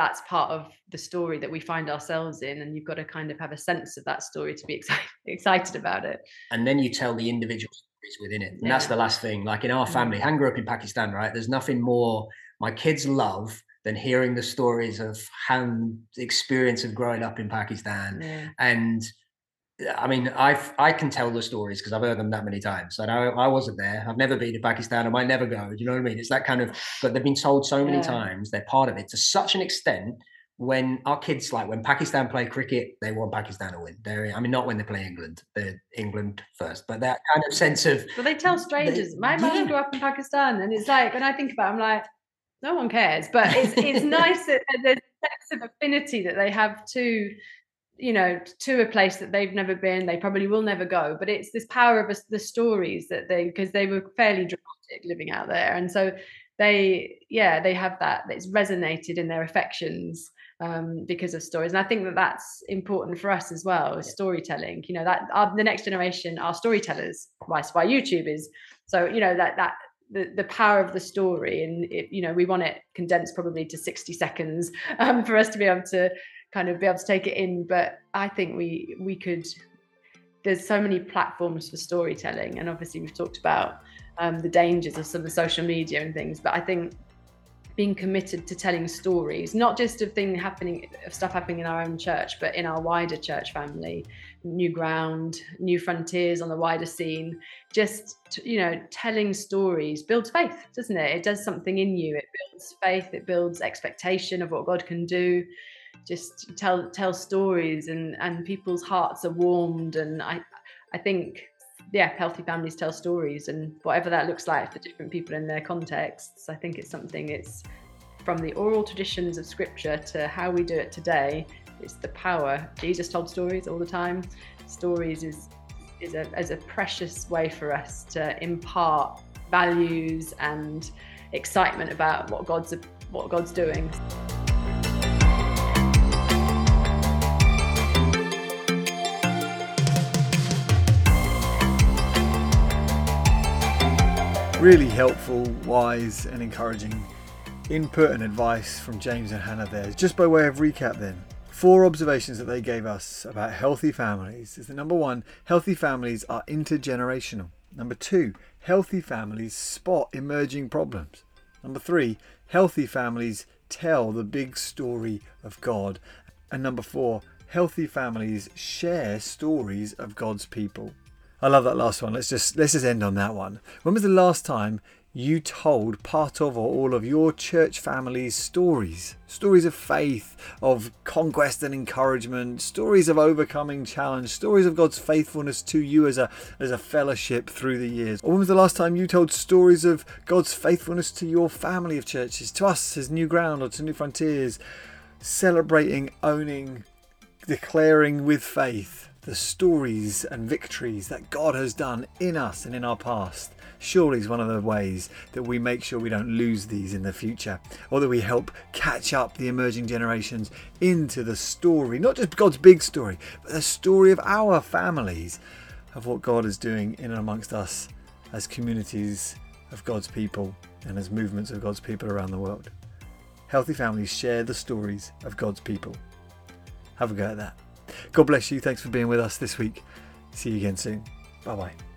that's part of the story that we find ourselves in. And you've got to kind of have a sense of that story to be excited excited about it. And then you tell the individual stories within it, and yeah. that's the last thing. Like in our family. I grew up in Pakistan, right? There's nothing more my kids love than hearing the stories of how the experience of growing up in Pakistan. Yeah. And I mean, I I can tell the stories because I've heard them that many times. And I, I wasn't there. I've never been to Pakistan. I might never go. Do you know what I mean? It's that kind of. But they've been told so many yeah. times. They're part of it to such an extent. When our kids like when Pakistan play cricket, they want Pakistan to win. They're, I mean, not when they play England. They're England first, but that kind of sense of. But they tell strangers. They, My mum yeah. grew up in Pakistan, and it's like when I think about, it, I'm like, no one cares but it's it's nice that there's a sense of affinity that they have to you know to a place that they've never been they probably will never go but it's this power of the stories that they because they were fairly dramatic living out there. And so they yeah they have that it's resonated in their affections um, because of stories. And i think that that's important for us as well as storytelling. You know that our, the next generation are storytellers why why youtube is. So you know that that the, the power of the story and it, you know we want it condensed probably to 60 seconds um, for us to be able to kind of be able to take it in but i think we we could there's so many platforms for storytelling and obviously we've talked about um, the dangers of some of the social media and things but i think being committed to telling stories not just of things happening of stuff happening in our own church but in our wider church family new ground, new frontiers on the wider scene. Just you know, telling stories builds faith, doesn't it? It does something in you. It builds faith. It builds expectation of what God can do. Just tell tell stories, and and people's hearts are warmed. And I I think yeah, healthy families tell stories, and whatever that looks like for different people in their contexts. I think it's something. It's from the oral traditions of scripture to how we do it today it's the power. Jesus told stories all the time. Stories is is a, is a precious way for us to impart values and excitement about what God's what God's doing. Really helpful, wise, and encouraging input and advice from James and Hannah there. Just by way of recap, then, four observations that they gave us about healthy families is the number one, healthy families are intergenerational. Number two, healthy families spot emerging problems. Number three, healthy families tell the big story of God. And number four, healthy families share stories of God's people. I love that last one. Let's just let's just end on that one. When was the last time you told part of or all of your church family's stories? Stories of faith, of conquest and encouragement, stories of overcoming challenge, stories of God's faithfulness to you as a as a fellowship through the years. Or when was the last time you told stories of God's faithfulness to your family of churches, to us as New Ground or to New Frontiers, celebrating, owning, declaring with faith the stories and victories that God has done in us and in our past. Surely is one of the ways that we make sure we don't lose these in the future, or that we help catch up the emerging generations into the story, not just God's big story, but the story of our families, of what God is doing in and amongst us as communities of God's people and as movements of God's people around the world. Healthy families share the stories of God's people. Have a go at that. God bless you. Thanks for being with us this week. See you again soon. Bye bye.